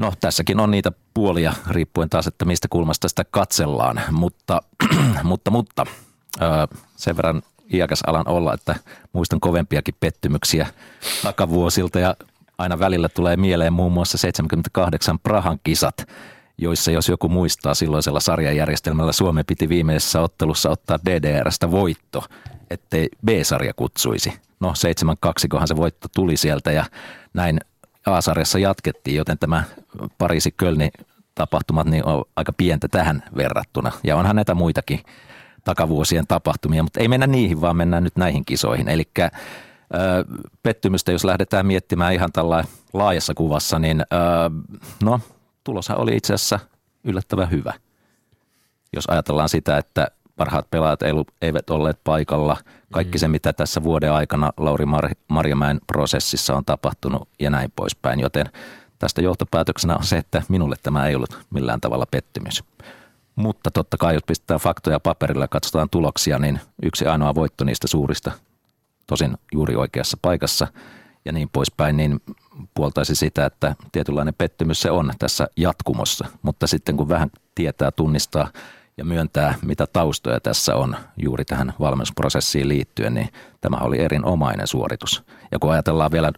No tässäkin on niitä puolia, riippuen taas, että mistä kulmasta sitä katsellaan, mutta, mutta, mutta ö, sen verran iäkäs alan olla, että muistan kovempiakin pettymyksiä takavuosilta ja aina välillä tulee mieleen muun muassa 78 Prahan kisat, joissa jos joku muistaa silloisella sarjajärjestelmällä Suomen piti viimeisessä ottelussa ottaa DDRstä voitto. ettei B-sarja kutsuisi. No 7-2, kohan se voitto tuli sieltä ja näin A-sarjassa jatkettiin, joten tämä Pariisi-Kölni tapahtumat niin on aika pientä tähän verrattuna. Ja onhan näitä muitakin takavuosien tapahtumia, mutta ei mennä niihin, vaan mennään nyt näihin kisoihin. Eli pettymystä, jos lähdetään miettimään ihan tällä laajassa kuvassa, niin no, tuloshan oli itse asiassa yllättävän hyvä. Jos ajatellaan sitä, että parhaat pelaajat eivät olleet paikalla, kaikki se, mitä tässä vuoden aikana Lauri Mar- Marjamäen prosessissa on tapahtunut ja näin poispäin, joten tästä johtopäätöksenä on se, että minulle tämä ei ollut millään tavalla pettymys. Mutta totta kai, jos pistetään faktoja paperilla ja katsotaan tuloksia, niin yksi ainoa voitto niistä suurista, tosin juuri oikeassa paikassa ja niin poispäin, niin puoltaisi sitä, että tietynlainen pettymys se on tässä jatkumossa. Mutta sitten kun vähän tietää, tunnistaa ja myöntää, mitä taustoja tässä on juuri tähän valmennusprosessiin liittyen, niin tämä oli erinomainen suoritus. Ja kun ajatellaan vielä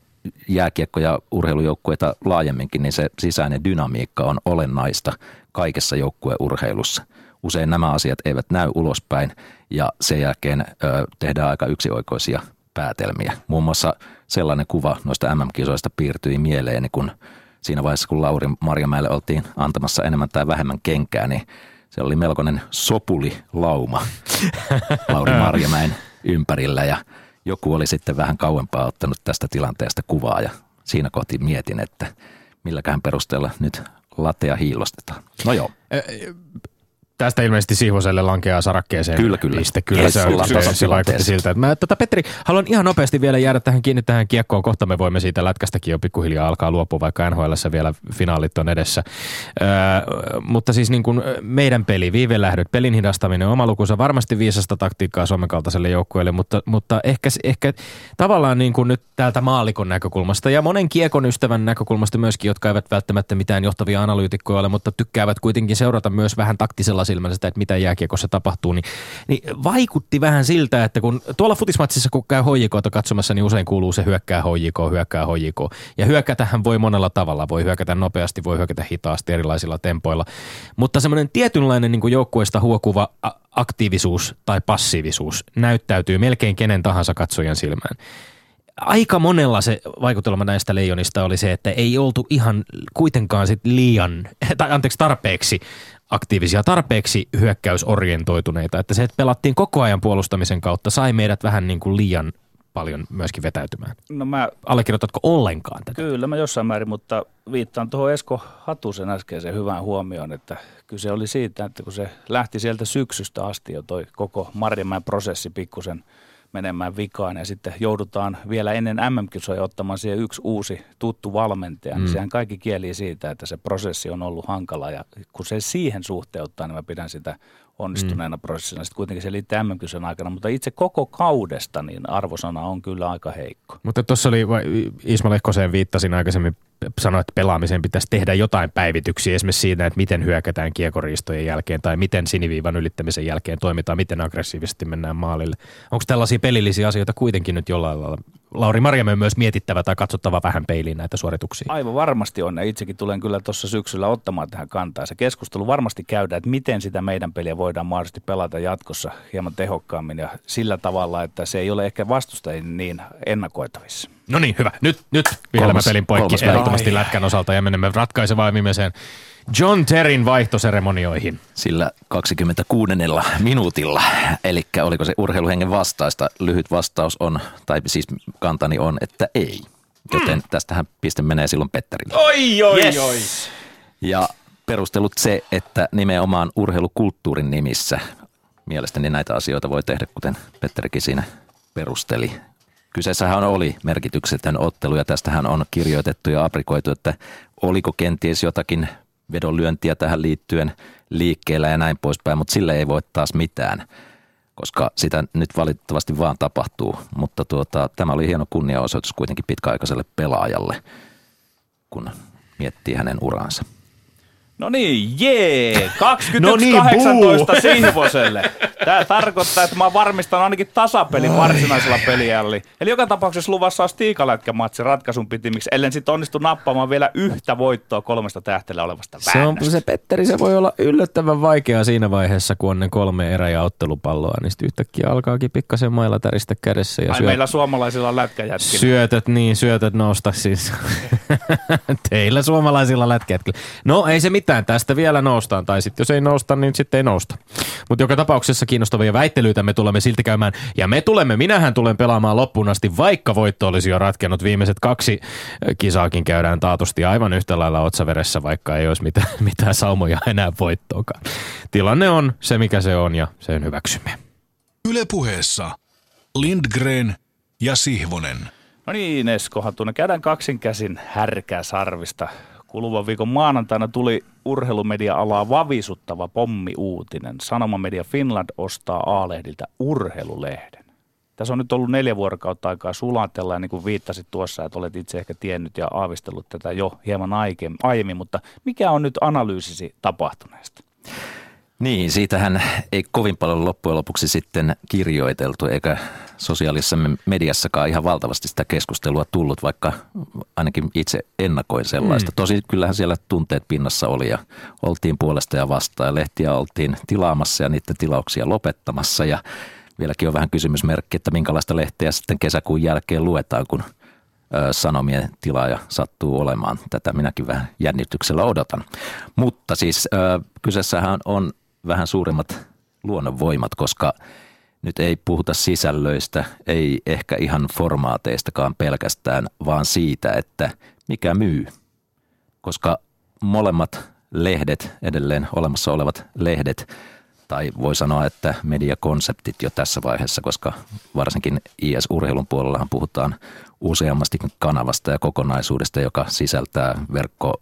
jääkiekko- ja urheilujoukkueita laajemminkin, niin se sisäinen dynamiikka on olennaista kaikessa joukkueurheilussa. Usein nämä asiat eivät näy ulospäin ja sen jälkeen ö, tehdään aika yksioikoisia päätelmiä. Muun muassa sellainen kuva noista MM-kisoista piirtyi mieleeni, kun siinä vaiheessa, kun Lauri Marjamäelle oltiin antamassa enemmän tai vähemmän kenkää, niin se oli melkoinen sopuli lauma Lauri Marjamäen ympärillä ja joku oli sitten vähän kauempaa ottanut tästä tilanteesta kuvaa ja siinä kohti mietin, että milläkään perusteella nyt latteja hiilostetaan. No joo.
Tästä ilmeisesti Sihvoselle lankeaa sarakkeeseen.
Kyllä, kyllä.
Piste. Kyllä se, se, se vaikutti siltä. Että mä, tota, Petri, haluan ihan nopeasti vielä jäädä tähän kiinni tähän kiekkoon. Kohta me voimme siitä lätkästäkin jo pikkuhiljaa alkaa luopua, vaikka NHL vielä finaalit on edessä. Ö, mutta siis niin kuin meidän peli, viivelähdöt, pelin hidastaminen, oma lukunsa varmasti viisasta taktiikkaa Suomen kaltaiselle joukkueelle, mutta, mutta ehkä, ehkä tavallaan niin kuin nyt täältä maalikon näkökulmasta ja monen kiekon ystävän näkökulmasta myöskin, jotka eivät välttämättä mitään johtavia analyytikkoja ole, mutta tykkäävät kuitenkin seurata myös vähän taktisella silmällä sitä, että mitä jääkiekossa tapahtuu, niin, niin vaikutti vähän siltä, että kun tuolla futismatsissa kun käy hoijikoita katsomassa, niin usein kuuluu se hyökkää hoijikoa, hyökkää hoijikoa. Ja hyökätähän voi monella tavalla. Voi hyökätä nopeasti, voi hyökätä hitaasti erilaisilla tempoilla. Mutta semmoinen tietynlainen niin joukkueesta huokuva aktiivisuus tai passiivisuus näyttäytyy melkein kenen tahansa katsojan silmään aika monella se vaikutelma näistä leijonista oli se, että ei oltu ihan kuitenkaan sit liian, tai anteeksi tarpeeksi aktiivisia, tarpeeksi hyökkäysorientoituneita, että se, että pelattiin koko ajan puolustamisen kautta, sai meidät vähän niin kuin liian paljon myöskin vetäytymään. No mä, Allekirjoitatko ollenkaan tätä?
Kyllä mä jossain määrin, mutta viittaan tuohon Esko Hatusen äskeiseen hyvään huomioon, että kyse oli siitä, että kun se lähti sieltä syksystä asti jo toi koko Marjamäen prosessi pikkusen – menemään vikaan ja sitten joudutaan vielä ennen MM-kisoja ottamaan siihen yksi uusi tuttu valmentaja, niin mm. sehän kaikki kieli siitä, että se prosessi on ollut hankala ja kun se siihen suhteuttaa, niin mä pidän sitä onnistuneena mm. prosessina. Sitten kuitenkin se liittyy mm aikana, mutta itse koko kaudesta niin arvosana on kyllä aika heikko.
Mutta tuossa oli, Isma Lehkoseen viittasin aikaisemmin, sanoin, että pelaamiseen pitäisi tehdä jotain päivityksiä esimerkiksi siitä, että miten hyökätään kiekoriistojen jälkeen tai miten siniviivan ylittämisen jälkeen toimitaan, miten aggressiivisesti mennään maalille. Onko tällaisia pelillisiä asioita kuitenkin nyt jollain lailla Lauri Marjamme myös mietittävä tai katsottava vähän peiliin näitä suorituksia?
Aivan varmasti on ja itsekin tulen kyllä tuossa syksyllä ottamaan tähän kantaa. Se keskustelu varmasti käydään, että miten sitä meidän peliä voidaan mahdollisesti pelata jatkossa hieman tehokkaammin ja sillä tavalla, että se ei ole ehkä vastustajien niin ennakoitavissa.
No niin, hyvä. Nyt, nyt vielä pelin poikki ehdottomasti lätkän osalta ja menemme ratkaisevaan viimeiseen John Terrin vaihtoseremonioihin.
Sillä 26. minuutilla, eli oliko se urheiluhengen vastaista, lyhyt vastaus on, tai siis kantani on, että ei. Joten mm. tästähän piste menee silloin Petterille.
Oi, oi, yes. oi.
Ja perustelut se, että nimenomaan urheilukulttuurin nimissä mielestäni näitä asioita voi tehdä, kuten Petterikin siinä perusteli. Kyseessähän oli merkityksetön ottelu ja tästähän on kirjoitettu ja aprikoitu, että oliko kenties jotakin vedonlyöntiä tähän liittyen liikkeellä ja näin poispäin, mutta sille ei voi taas mitään, koska sitä nyt valitettavasti vaan tapahtuu. Mutta tuota, tämä oli hieno kunniaosoitus kuitenkin pitkäaikaiselle pelaajalle, kun miettii hänen uransa.
No niin, jee! 21-18
No niin.
Sihvoselle. Tämä tarkoittaa, että mä varmistan ainakin tasapelin varsinaisella peliällä. Eli joka tapauksessa luvassa on stiikalätkämatsi ratkaisun pitimiksi, ellen sitten onnistu nappaamaan vielä yhtä voittoa kolmesta tähtellä olevasta
Se, on,
väännöstä.
se Petteri, se voi olla yllättävän vaikeaa siinä vaiheessa, kun on ne kolme erä- ja ottelupalloa, niin sitten yhtäkkiä alkaakin pikkasen mailla täristä kädessä ja
Ai
syöt,
meillä suomalaisilla on lätkäjätkillä.
syötöt, niin syötöt nousta siis. Teillä suomalaisilla lätkäjätkillä. No ei se mitään, tästä vielä noustaan, tai sitten jos ei nousta, niin sitten ei nousta. Mutta joka tapauksessa kiinnostavia väittelyitä me tulemme silti käymään, ja me tulemme, minähän tulen pelaamaan loppuun asti, vaikka voitto olisi jo ratkennut. Viimeiset kaksi äh, kisaakin käydään taatusti aivan yhtä lailla otsaveressä, vaikka ei olisi mitään, mitään saumoja enää voittoakaan. Tilanne on se, mikä se on, ja sen hyväksymme.
Ylepuheessa Lindgren ja Sihvonen.
No niin, Esko Hatunen. Käydään kaksin käsin härkää sarvista. Kuluvan viikon maanantaina tuli urheilumedia-alaa vavisuttava pommi-uutinen. Sanomamedia Finland ostaa A-lehdiltä urheilulehden. Tässä on nyt ollut neljä vuorokautta aikaa sulatella ja niin kuin viittasit tuossa, että olet itse ehkä tiennyt ja aavistellut tätä jo hieman aiemmin, mutta mikä on nyt analyysisi tapahtuneesta?
Niin, siitähän ei kovin paljon loppujen lopuksi sitten kirjoiteltu, eikä sosiaalisessa mediassakaan ihan valtavasti sitä keskustelua tullut, vaikka ainakin itse ennakoin sellaista. Mm. Tosi kyllähän siellä tunteet pinnassa oli ja oltiin puolesta ja vastaan ja lehtiä oltiin tilaamassa ja niiden tilauksia lopettamassa ja vieläkin on vähän kysymysmerkki, että minkälaista lehteä sitten kesäkuun jälkeen luetaan, kun Sanomien tilaaja sattuu olemaan. Tätä minäkin vähän jännityksellä odotan. Mutta siis kyseessähän on vähän suuremmat luonnonvoimat, koska nyt ei puhuta sisällöistä, ei ehkä ihan formaateistakaan pelkästään, vaan siitä, että mikä myy. Koska molemmat lehdet, edelleen olemassa olevat lehdet, tai voi sanoa, että mediakonseptit jo tässä vaiheessa, koska varsinkin IS-urheilun puolellahan puhutaan useammastikin kanavasta ja kokonaisuudesta, joka sisältää verkko,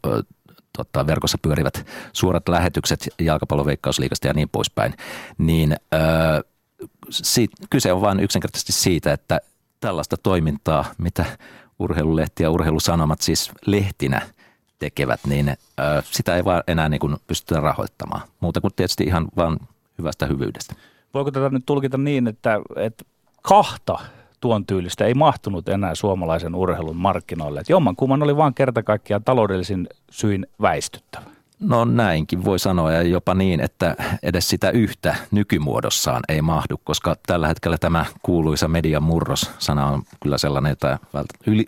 tota, verkossa pyörivät suorat lähetykset jalkapalloveikkausliikasta ja niin poispäin, niin ö, siitä, kyse on vain yksinkertaisesti siitä, että tällaista toimintaa, mitä urheilulehti ja urheilusanomat siis lehtinä tekevät, niin sitä ei vaan enää niin kuin pystytä rahoittamaan. Muuta kuin tietysti ihan vaan hyvästä hyvyydestä.
Voiko tätä nyt tulkita niin, että, että kahta tuon tyylistä ei mahtunut enää suomalaisen urheilun markkinoille? Että jommankumman oli vaan kerta kaikkiaan taloudellisin syin väistyttävä.
No näinkin voi sanoa ja jopa niin, että edes sitä yhtä nykymuodossaan ei mahdu, koska tällä hetkellä tämä kuuluisa median murros sana on kyllä sellainen, jota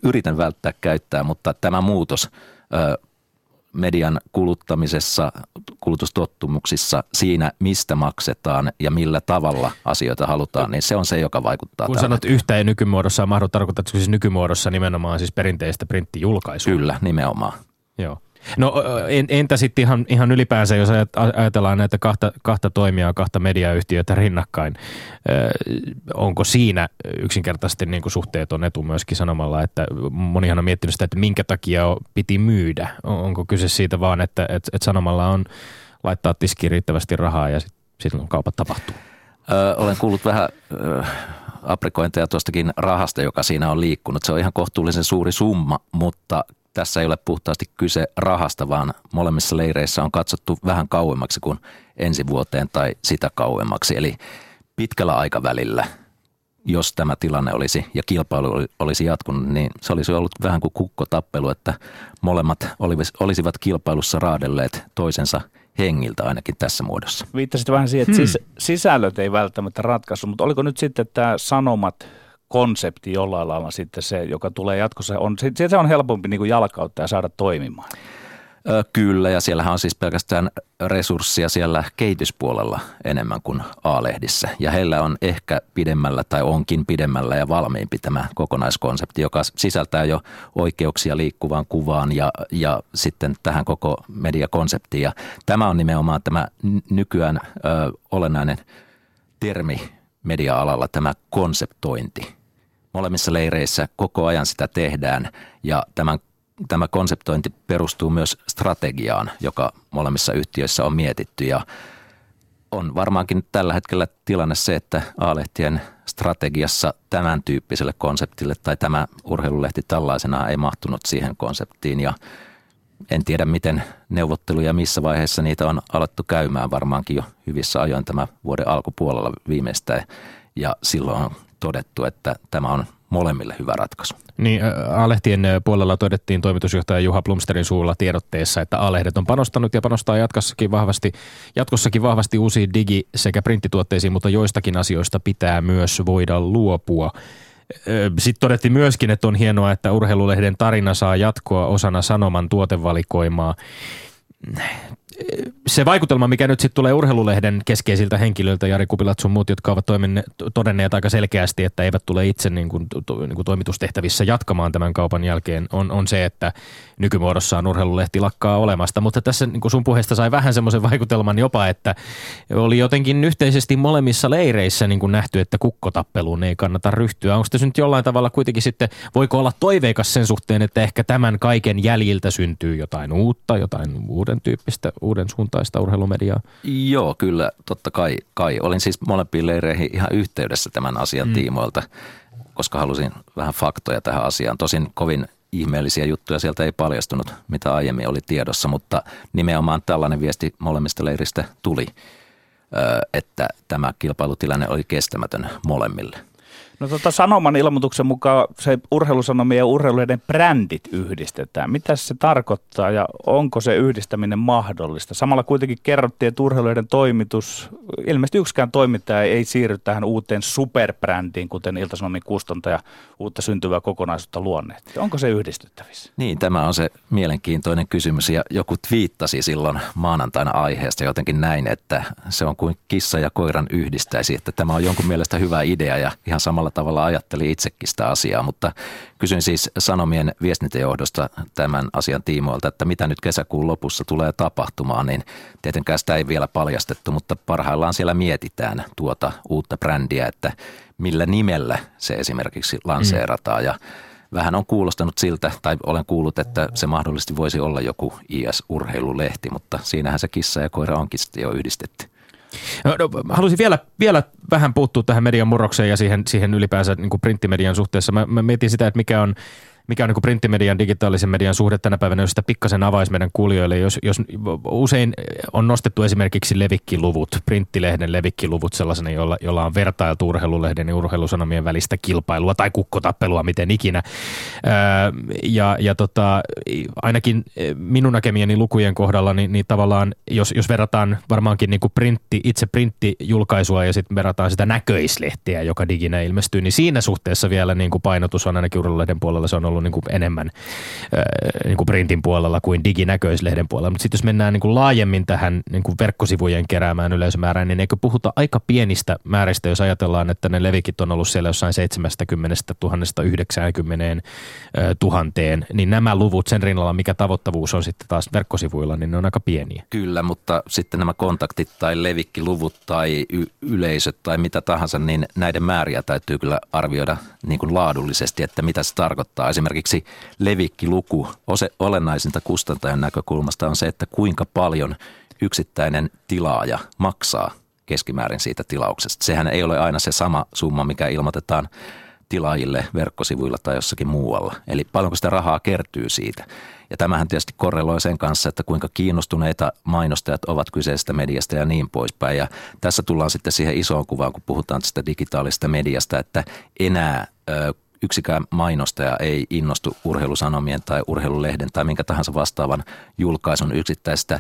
yritän välttää käyttää, mutta tämä muutos median kuluttamisessa, kulutustottumuksissa, siinä mistä maksetaan ja millä tavalla asioita halutaan, niin se on se, joka vaikuttaa.
Kun sanot yhtä ei nykymuodossa mahdu, tarkoitatko siis nykymuodossa nimenomaan siis perinteistä printtijulkaisua?
Kyllä, nimenomaan.
Joo. No entä sitten ihan, ihan ylipäänsä, jos ajat- ajatellaan näitä kahta, kahta toimijaa, kahta mediayhtiötä rinnakkain, onko siinä yksinkertaisesti niin kuin suhteeton etu myöskin sanomalla, että monihan on miettinyt sitä, että minkä takia piti myydä. On- Onko kyse siitä vaan, että et, et sanomalla on laittaa tiskiin riittävästi rahaa ja sitten sit kaupat tapahtuu?
Ö, olen kuullut vähän ö, aprikointeja tuostakin rahasta, joka siinä on liikkunut. Se on ihan kohtuullisen suuri summa, mutta tässä ei ole puhtaasti kyse rahasta, vaan molemmissa leireissä on katsottu vähän kauemmaksi kuin ensi vuoteen tai sitä kauemmaksi. Eli pitkällä aikavälillä, jos tämä tilanne olisi ja kilpailu oli- olisi jatkunut, niin se olisi ollut vähän kuin kukkotappelu, että molemmat olisivat kilpailussa raadelleet toisensa hengiltä ainakin tässä muodossa.
Viittasit vähän siihen, että sis- sisällöt ei välttämättä ratkaisu, mutta oliko nyt sitten tämä sanomat konsepti jollain lailla sitten se, joka tulee jatkossa, on, se, se on helpompi niin kuin jalkauttaa ja saada toimimaan.
Kyllä, ja siellähän on siis pelkästään resursseja siellä kehityspuolella enemmän kuin A-lehdissä. Ja heillä on ehkä pidemmällä tai onkin pidemmällä ja valmiimpi tämä kokonaiskonsepti, joka sisältää jo oikeuksia liikkuvaan kuvaan ja, ja sitten tähän koko mediakonseptiin. Ja tämä on nimenomaan tämä nykyään ö, olennainen termi media-alalla, tämä konseptointi molemmissa leireissä koko ajan sitä tehdään ja tämän, tämä konseptointi perustuu myös strategiaan, joka molemmissa yhtiöissä on mietitty. Ja on varmaankin tällä hetkellä tilanne se, että A-lehtien strategiassa tämän tyyppiselle konseptille tai tämä urheilulehti tällaisena ei mahtunut siihen konseptiin. Ja en tiedä miten neuvotteluja missä vaiheessa niitä on alettu käymään. Varmaankin jo hyvissä ajoin tämä vuoden alkupuolella viimeistään. Ja silloin todettu, että tämä on molemmille hyvä ratkaisu.
Niin, A-lehtien puolella todettiin toimitusjohtaja Juha Plumsterin suulla tiedotteessa, että A-lehdet on panostanut ja panostaa jatkossakin vahvasti, jatkossakin vahvasti uusiin digi- sekä printtituotteisiin, mutta joistakin asioista pitää myös voida luopua. Sitten todettiin myöskin, että on hienoa, että urheilulehden tarina saa jatkoa osana Sanoman tuotevalikoimaa se vaikutelma, mikä nyt sitten tulee urheilulehden keskeisiltä henkilöiltä, Jari Kupilat sun muut, jotka ovat toiminne, todenneet aika selkeästi, että eivät tule itse niin kuin, to, niin kuin toimitustehtävissä jatkamaan tämän kaupan jälkeen, on, on se, että nykymuodossaan urheilulehti lakkaa olemasta. Mutta tässä niin kuin sun puheesta sai vähän semmoisen vaikutelman jopa, että oli jotenkin yhteisesti molemmissa leireissä niin kuin nähty, että kukkotappeluun ei kannata ryhtyä. Onko tässä nyt jollain tavalla kuitenkin sitten, voiko olla toiveikas sen suhteen, että ehkä tämän kaiken jäljiltä syntyy jotain uutta, jotain uuden tyyppistä, uuden suuntaista urheilumediaa?
Joo, kyllä, totta kai. kai. Olin siis molempiin leireihin ihan yhteydessä tämän asian mm. tiimoilta, koska halusin vähän faktoja tähän asiaan. Tosin kovin ihmeellisiä juttuja sieltä ei paljastunut, mitä aiemmin oli tiedossa, mutta nimenomaan tällainen viesti molemmista leiristä tuli, että tämä kilpailutilanne oli kestämätön molemmille –
No tota Sanoman ilmoituksen mukaan se urheilusanomien ja urheiluiden brändit yhdistetään. Mitä se tarkoittaa ja onko se yhdistäminen mahdollista? Samalla kuitenkin kerrottiin, että urheiluiden toimitus, ilmeisesti yksikään toimittaja ei siirry tähän uuteen superbrändiin, kuten Ilta-Sanomien kustantaja uutta syntyvää kokonaisuutta luonneet. Onko se yhdistettävissä?
Niin, tämä on se mielenkiintoinen kysymys ja joku twiittasi silloin maanantaina aiheesta jotenkin näin, että se on kuin kissa ja koiran yhdistäisi, että tämä on jonkun mielestä hyvä idea ja ihan samalla tavalla ajattelin itsekin sitä asiaa, mutta kysyin siis Sanomien viestintäjohdosta tämän asian tiimoilta, että mitä nyt kesäkuun lopussa tulee tapahtumaan, niin tietenkään sitä ei vielä paljastettu, mutta parhaillaan siellä mietitään tuota uutta brändiä, että millä nimellä se esimerkiksi lanseerataan ja vähän on kuulostanut siltä, tai olen kuullut, että se mahdollisesti voisi olla joku IS-urheilulehti, mutta siinähän se kissa ja koira onkin sitten jo yhdistetty.
No, haluaisin vielä, vielä vähän puuttua tähän median murrokseen ja siihen, siihen ylipäänsä niin printtimedian suhteessa. Mä, mä mietin sitä, että mikä on – mikä on niin printtimedian, digitaalisen median suhde tänä päivänä, jos sitä pikkasen avaisi meidän kuulijoille. Jos, jos usein on nostettu esimerkiksi levikkiluvut, printtilehden levikkiluvut sellaisena, jolla, jolla on vertailtu urheilulehden ja urheilusanomien välistä kilpailua tai kukkotappelua, miten ikinä. ja, ja tota, ainakin minun näkemieni lukujen kohdalla, niin, niin tavallaan jos, jos verrataan varmaankin niin kuin printti, itse printtijulkaisua ja sitten verrataan sitä näköislehtiä, joka diginä ilmestyy, niin siinä suhteessa vielä niin kuin painotus on ainakin urheilulehden puolella se on ollut niin kuin enemmän niin kuin printin puolella kuin diginäköislehden puolella. Mutta sitten jos mennään niin kuin laajemmin tähän niin kuin verkkosivujen keräämään yleisömäärään, niin eikö puhuta aika pienistä määristä, jos ajatellaan, että ne levikit on ollut siellä jossain 70 000 90 000, niin nämä luvut sen rinnalla, mikä tavoittavuus on sitten taas verkkosivuilla, niin ne on aika pieniä.
Kyllä, mutta sitten nämä kontaktit tai levikkiluvut tai y- yleisöt tai mitä tahansa, niin näiden määriä täytyy kyllä arvioida niin kuin laadullisesti, että mitä se tarkoittaa. Esimerkiksi levikkiluku olennaisinta kustantajan näkökulmasta on se, että kuinka paljon yksittäinen tilaaja maksaa keskimäärin siitä tilauksesta. Sehän ei ole aina se sama summa, mikä ilmoitetaan tilaajille verkkosivuilla tai jossakin muualla. Eli paljonko sitä rahaa kertyy siitä. Ja tämähän tietysti korreloi sen kanssa, että kuinka kiinnostuneita mainostajat ovat kyseisestä mediasta ja niin poispäin. Ja tässä tullaan sitten siihen isoon kuvaan, kun puhutaan tästä digitaalisesta mediasta, että enää yksikään mainostaja ei innostu urheilusanomien tai urheilulehden tai minkä tahansa vastaavan julkaisun yksittäistä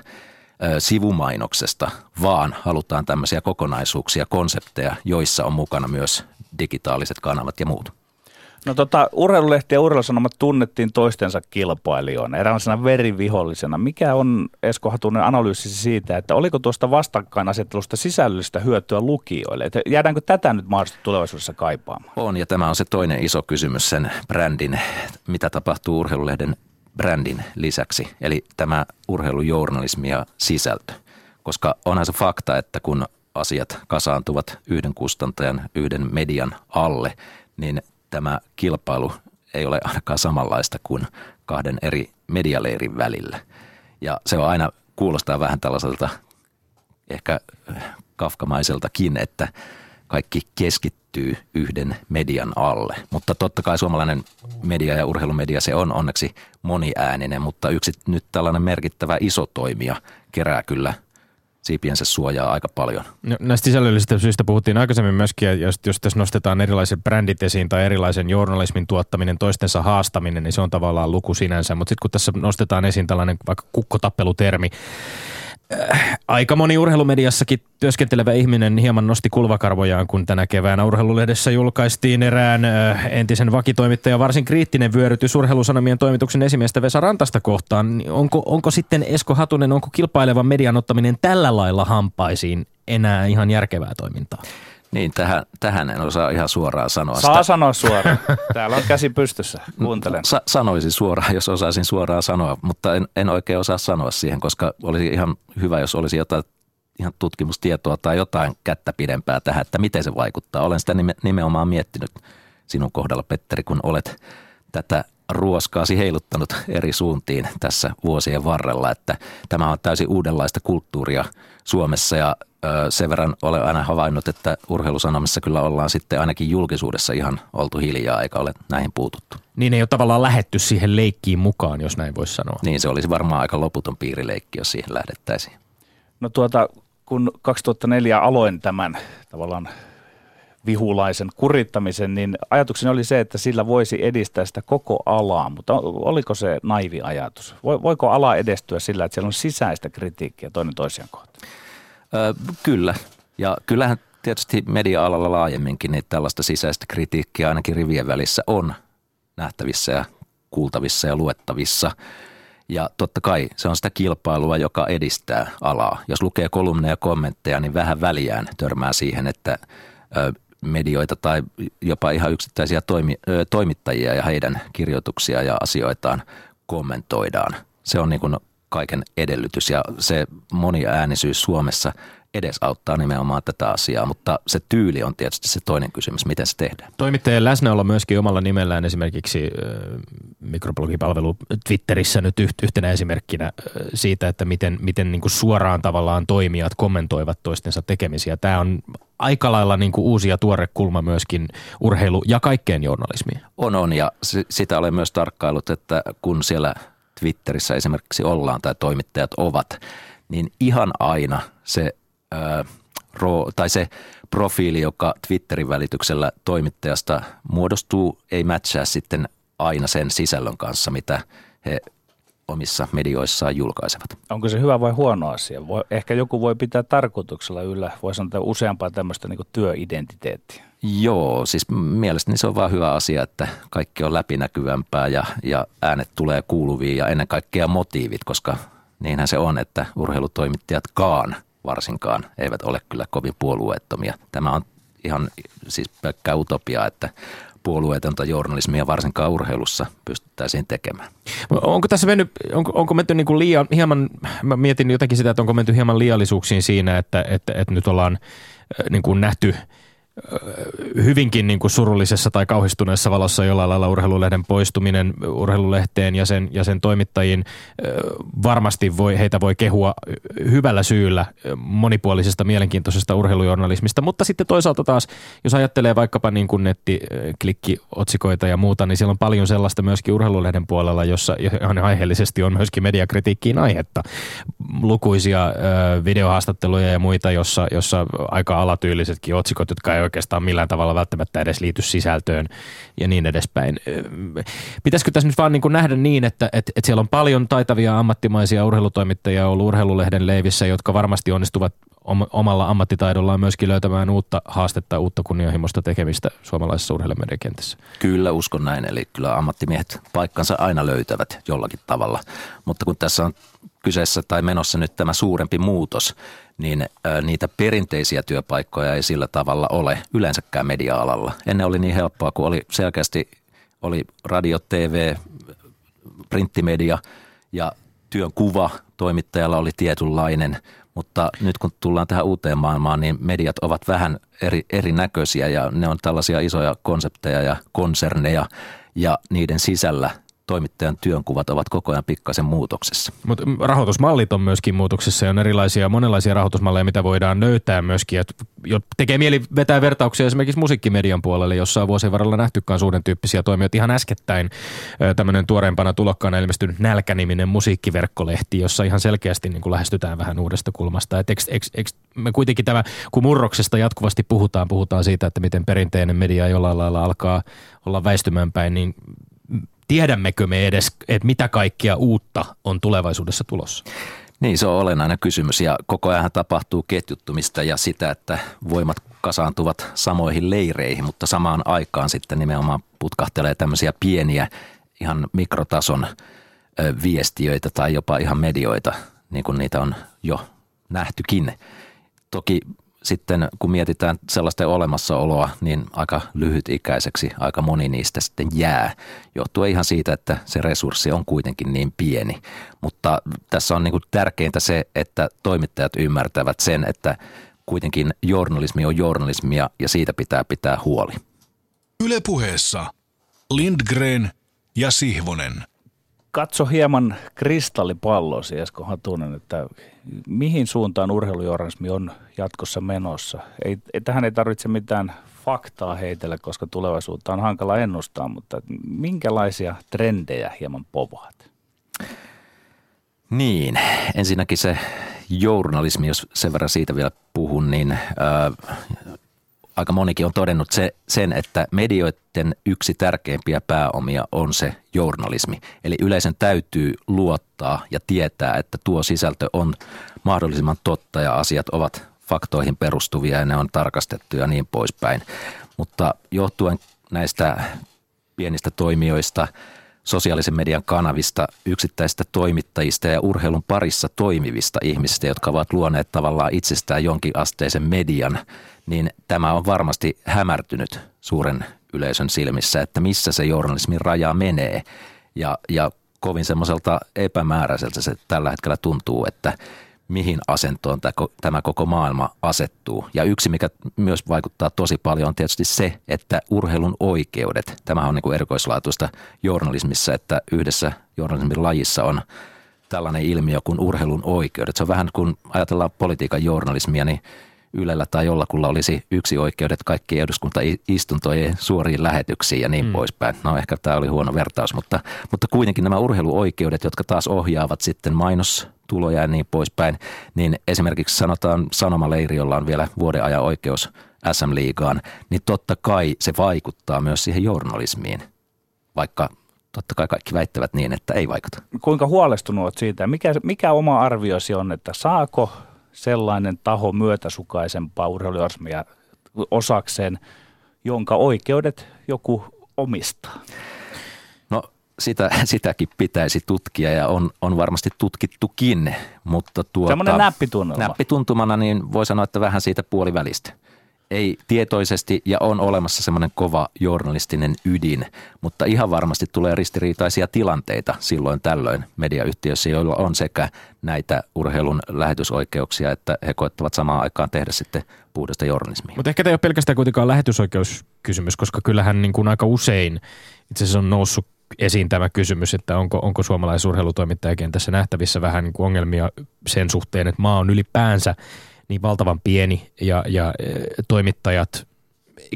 sivumainoksesta, vaan halutaan tämmöisiä kokonaisuuksia, konsepteja, joissa on mukana myös digitaaliset kanavat ja muut.
No tota, urheilulehti ja urheilusanomat tunnettiin toistensa kilpailijoina, eräänlaisena verivihollisena. Mikä on Esko Hatunen analyysisi siitä, että oliko tuosta vastakkainasettelusta sisällöllistä hyötyä lukijoille? Että jäädäänkö tätä nyt mahdollisesti tulevaisuudessa kaipaamaan?
On, ja tämä on se toinen iso kysymys sen brändin, mitä tapahtuu urheilulehden brändin lisäksi, eli tämä urheilujournalismi ja sisältö. Koska onhan se fakta, että kun asiat kasaantuvat yhden kustantajan, yhden median alle, niin tämä kilpailu ei ole ainakaan samanlaista kuin kahden eri medialeirin välillä. Ja se on aina, kuulostaa vähän tällaiselta ehkä kafkamaiseltakin, että kaikki keskittyy yhden median alle. Mutta totta kai suomalainen media ja urheilumedia se on onneksi moniääninen, mutta yksi nyt tällainen merkittävä iso toimija kerää kyllä siipiensä suojaa aika paljon.
No, näistä sisällöllisistä syistä puhuttiin aikaisemmin myöskin, ja jos, jos tässä nostetaan erilaiset brändit esiin tai erilaisen journalismin tuottaminen, toistensa haastaminen, niin se on tavallaan luku sinänsä. Mutta sitten kun tässä nostetaan esiin tällainen vaikka kukkotappelutermi, aika moni urheilumediassakin työskentelevä ihminen hieman nosti kulvakarvojaan, kun tänä keväänä urheilulehdessä julkaistiin erään äh, entisen vakitoimittajan varsin kriittinen vyörytys urheilusanomien toimituksen esimiestä Vesa Rantasta kohtaan. Onko, onko sitten Esko Hatunen, onko kilpailevan median ottaminen tällä lailla hampaisiin enää ihan järkevää toimintaa?
Niin, tähän, tähän en osaa ihan suoraan sanoa.
Saa sitä. sanoa suoraan. Täällä on käsi pystyssä. Kuuntelen.
Sa- sanoisin suoraan, jos osaisin suoraan sanoa, mutta en, en oikein osaa sanoa siihen, koska olisi ihan hyvä, jos olisi jotain ihan tutkimustietoa tai jotain kättä pidempää tähän, että miten se vaikuttaa. Olen sitä nimenomaan miettinyt sinun kohdalla, Petteri, kun olet tätä ruoskaasi heiluttanut eri suuntiin tässä vuosien varrella, että tämä on täysin uudenlaista kulttuuria Suomessa ja sen verran olen aina havainnut, että urheilusanomissa kyllä ollaan sitten ainakin julkisuudessa ihan oltu hiljaa eikä ole näihin puututtu.
Niin ei ole tavallaan lähetty siihen leikkiin mukaan, jos näin voisi sanoa.
Niin se olisi varmaan aika loputon piirileikki, jos siihen lähdettäisiin.
No tuota, kun 2004 aloin tämän tavallaan vihulaisen kurittamisen, niin ajatukseni oli se, että sillä voisi edistää sitä koko alaa, mutta oliko se naivi ajatus? Voiko ala edestyä sillä, että siellä on sisäistä kritiikkiä toinen toisiaan kohtaan?
Kyllä, ja kyllähän tietysti media-alalla laajemminkin niin tällaista sisäistä kritiikkiä ainakin rivien välissä on nähtävissä ja kuultavissa ja luettavissa. Ja totta kai se on sitä kilpailua, joka edistää alaa. Jos lukee kolumneja ja kommentteja, niin vähän väliään törmää siihen, että medioita tai jopa ihan yksittäisiä toimi, toimittajia ja heidän kirjoituksia ja asioitaan kommentoidaan. Se on niin kuin kaiken edellytys ja se moniäänisyys Suomessa edesauttaa nimenomaan tätä asiaa, mutta se tyyli on tietysti se toinen kysymys, miten se tehdään.
Toimittajien läsnäolo myöskin omalla nimellään esimerkiksi mikroblogipalvelu Twitterissä nyt yhtenä esimerkkinä siitä, että miten, miten niin kuin suoraan tavallaan toimijat kommentoivat toistensa tekemisiä. Tämä on aika lailla niin kuin uusi ja tuore kulma myöskin urheilu ja kaikkeen journalismiin.
On, on ja sitä olen myös tarkkailut, että kun siellä Twitterissä esimerkiksi ollaan tai toimittajat ovat, niin ihan aina se, ää, ro, tai se profiili, joka Twitterin välityksellä toimittajasta muodostuu, ei matchaa sitten aina sen sisällön kanssa, mitä he omissa medioissaan julkaisevat.
Onko se hyvä vai huono asia? Voi, ehkä joku voi pitää tarkoituksella yllä, voi sanoa useampaa tämmöistä niin työidentiteettiä.
Joo, siis mielestäni se on vaan hyvä asia, että kaikki on läpinäkyvämpää ja, ja äänet tulee kuuluviin ja ennen kaikkea motiivit, koska niinhän se on, että urheilutoimittajatkaan varsinkaan eivät ole kyllä kovin puolueettomia. Tämä on ihan siis pelkkää utopia, että puolueetonta journalismia varsinkaan urheilussa pystyttäisiin tekemään.
Onko tässä mennyt, onko, onko menty niin kuin liian, hieman, mä mietin jotenkin sitä, että onko menty hieman liiallisuuksiin siinä, että, että, että nyt ollaan niin kuin nähty – hyvinkin niin kuin surullisessa tai kauhistuneessa valossa jollain lailla urheilulehden poistuminen urheilulehteen ja sen, ja sen toimittajiin. Varmasti voi, heitä voi kehua hyvällä syyllä monipuolisesta mielenkiintoisesta urheilujournalismista, mutta sitten toisaalta taas, jos ajattelee vaikkapa niin kuin nettiklikkiotsikoita ja muuta, niin siellä on paljon sellaista myöskin urheilulehden puolella, jossa ihan aiheellisesti on myöskin mediakritiikkiin aihetta. Lukuisia videohaastatteluja ja muita, jossa, jossa aika alatyylisetkin otsikot, jotka ei oikeastaan millään tavalla välttämättä edes liity sisältöön ja niin edespäin. Pitäisikö tässä nyt vaan niin kuin nähdä niin, että, että, että siellä on paljon taitavia ammattimaisia urheilutoimittajia ollut urheilulehden leivissä, jotka varmasti onnistuvat omalla ammattitaidollaan myöskin löytämään uutta haastetta, uutta kunnianhimoista tekemistä suomalaisessa urheilumediakentässä.
Kyllä uskon näin, eli kyllä ammattimiehet paikkansa aina löytävät jollakin tavalla, mutta kun tässä on kyseessä tai menossa nyt tämä suurempi muutos, niin niitä perinteisiä työpaikkoja ei sillä tavalla ole yleensäkään media-alalla. Ennen oli niin helppoa, kun oli selkeästi oli radio, TV, printtimedia ja työn kuva toimittajalla oli tietynlainen, mutta nyt kun tullaan tähän uuteen maailmaan, niin mediat ovat vähän eri, erinäköisiä ja ne on tällaisia isoja konsepteja ja konserneja ja niiden sisällä toimittajan työnkuvat ovat koko ajan pikkasen muutoksessa.
Mutta rahoitusmallit on myöskin muutoksessa ja on erilaisia, monenlaisia rahoitusmalleja, mitä voidaan löytää myöskin. Et tekee mieli vetää vertauksia esimerkiksi musiikkimedian puolelle, jossa on vuosien varrella nähty uuden tyyppisiä toimijoita. Ihan äskettäin tämmöinen tuoreempana tulokkaana ilmestynyt Nälkäniminen musiikkiverkkolehti, jossa ihan selkeästi niin kuin lähestytään vähän uudesta kulmasta. Et eks, eks, eks, me kuitenkin tämä, kun murroksesta jatkuvasti puhutaan, puhutaan siitä, että miten perinteinen media jollain lailla alkaa olla väistymään päin, niin tiedämmekö me edes, että mitä kaikkia uutta on tulevaisuudessa tulossa?
Niin, se on olennainen kysymys ja koko ajan tapahtuu ketjuttumista ja sitä, että voimat kasaantuvat samoihin leireihin, mutta samaan aikaan sitten nimenomaan putkahtelee tämmöisiä pieniä ihan mikrotason viestiöitä tai jopa ihan medioita, niin kuin niitä on jo nähtykin. Toki sitten kun mietitään sellaista olemassaoloa, niin aika lyhytikäiseksi aika moni niistä sitten jää. Johtuen ihan siitä, että se resurssi on kuitenkin niin pieni. Mutta tässä on niin kuin tärkeintä se, että toimittajat ymmärtävät sen, että kuitenkin journalismi on journalismia ja siitä pitää pitää huoli.
Ylepuheessa Lindgren ja Sihvonen –
katso hieman kristallipallosi, Esko Hatunen, että mihin suuntaan urheilujournalismi on jatkossa menossa. Ei, tähän ei tarvitse mitään faktaa heitellä, koska tulevaisuutta on hankala ennustaa, mutta minkälaisia trendejä hieman povaat?
Niin, ensinnäkin se journalismi, jos sen verran siitä vielä puhun, niin äh, aika monikin on todennut se, sen, että medioiden yksi tärkeimpiä pääomia on se journalismi. Eli yleisen täytyy luottaa ja tietää, että tuo sisältö on mahdollisimman totta ja asiat ovat faktoihin perustuvia ja ne on tarkastettu ja niin poispäin. Mutta johtuen näistä pienistä toimijoista, sosiaalisen median kanavista, yksittäistä toimittajista ja urheilun parissa toimivista ihmisistä, jotka ovat luoneet tavallaan itsestään jonkin asteisen median – niin tämä on varmasti hämärtynyt suuren yleisön silmissä, että missä se journalismin raja menee. Ja, ja kovin semmoiselta epämääräiseltä se tällä hetkellä tuntuu, että mihin asentoon tämä koko maailma asettuu. Ja yksi, mikä myös vaikuttaa tosi paljon, on tietysti se, että urheilun oikeudet, tämä on niin kuin erikoislaatuista journalismissa, että yhdessä journalismin lajissa on tällainen ilmiö kuin urheilun oikeudet. Se on vähän kuin ajatellaan politiikan journalismia, niin Ylellä tai jollakulla olisi yksi oikeudet kaikkiin eduskuntaistuntojen suoriin lähetyksiin ja niin mm. poispäin. No ehkä tämä oli huono vertaus, mutta, mutta kuitenkin nämä urheiluoikeudet, jotka taas ohjaavat sitten mainostuloja ja niin poispäin, niin esimerkiksi sanotaan Sanomaleiri, jolla on vielä vuoden ajan oikeus SM-liigaan, niin totta kai se vaikuttaa myös siihen journalismiin, vaikka totta kai kaikki väittävät niin, että ei vaikuta.
Kuinka huolestunut olet siitä? Mikä, mikä oma arviosi on, että saako sellainen taho myötäsukaisempaa urheilujournalismia osakseen, jonka oikeudet joku omistaa?
Sitä, sitäkin pitäisi tutkia ja on, on varmasti tutkittukin, mutta tuota,
Semmoinen näppitunnelma.
Näppituntumana niin voi sanoa, että vähän siitä puolivälistä ei tietoisesti ja on olemassa semmoinen kova journalistinen ydin, mutta ihan varmasti tulee ristiriitaisia tilanteita silloin tällöin mediayhtiöissä, joilla on sekä näitä urheilun lähetysoikeuksia, että he koettavat samaan aikaan tehdä sitten puhdasta journalismia.
Mutta ehkä tämä ei ole pelkästään kuitenkaan lähetysoikeuskysymys, koska kyllähän niin kuin aika usein itse asiassa on noussut esiin tämä kysymys, että onko, onko suomalaisurheilutoimittajakentässä nähtävissä vähän niin kuin ongelmia sen suhteen, että maa on ylipäänsä – niin valtavan pieni ja, ja e, toimittajat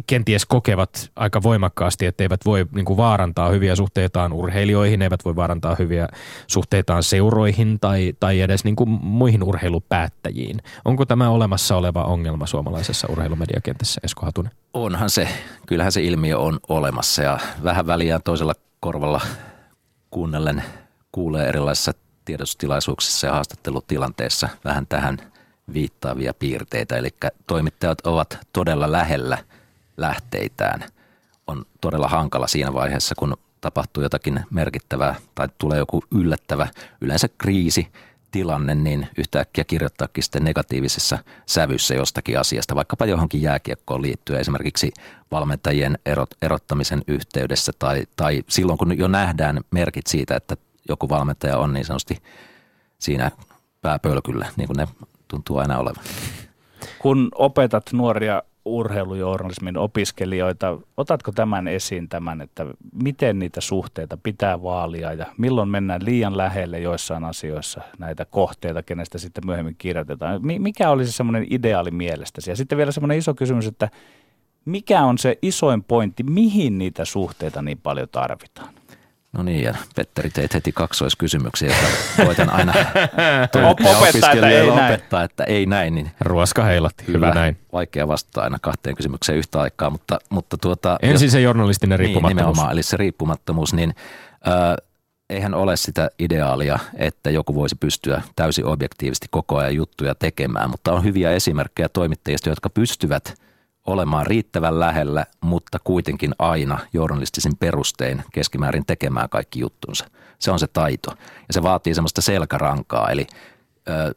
kenties kokevat aika voimakkaasti, että eivät voi niin kuin vaarantaa hyviä suhteitaan urheilijoihin, eivät voi vaarantaa hyviä suhteitaan seuroihin tai, tai edes niin kuin muihin urheilupäättäjiin. Onko tämä olemassa oleva ongelma suomalaisessa urheilumediakentässä, Esko Hatunen?
Onhan se. Kyllähän se ilmiö on olemassa ja vähän väliä toisella korvalla kuunnellen kuulee erilaisissa tiedotustilaisuuksissa ja haastattelutilanteissa vähän tähän – viittaavia piirteitä. Eli toimittajat ovat todella lähellä lähteitään. On todella hankala siinä vaiheessa, kun tapahtuu jotakin merkittävää tai tulee joku yllättävä, yleensä kriisi, tilanne, niin yhtäkkiä kirjoittaakin sitten negatiivisessa sävyssä jostakin asiasta, vaikkapa johonkin jääkiekkoon liittyen, esimerkiksi valmentajien erot, erottamisen yhteydessä tai, tai silloin, kun jo nähdään merkit siitä, että joku valmentaja on niin sanotusti siinä pääpölkyllä, niin kuin ne tuntuu aina olevan.
Kun opetat nuoria urheilujournalismin opiskelijoita. Otatko tämän esiin tämän, että miten niitä suhteita pitää vaalia ja milloin mennään liian lähelle joissain asioissa näitä kohteita, kenestä sitten myöhemmin kirjoitetaan? Mikä olisi semmoinen ideaali mielestäsi? Ja sitten vielä semmoinen iso kysymys, että mikä on se isoin pointti, mihin niitä suhteita niin paljon tarvitaan?
No niin, ja Petteri teit heti kaksoiskysymyksiä, että koitan aina
opettaa, että ei opettaa,
että ei näin. Niin
Ruoska heilatti, hyvä näin.
Vaikea vastata aina kahteen kysymykseen yhtä aikaa, mutta, mutta tuota...
Ensin se journalistinen niin, riippumattomuus. Niin,
nimenomaan, eli se riippumattomuus, niin äh, eihän ole sitä ideaalia, että joku voisi pystyä täysin objektiivisesti koko ajan juttuja tekemään, mutta on hyviä esimerkkejä toimittajista, jotka pystyvät – olemaan riittävän lähellä, mutta kuitenkin aina journalistisin perustein keskimäärin tekemään kaikki juttunsa. Se on se taito. Ja se vaatii semmoista selkärankaa, eli ö,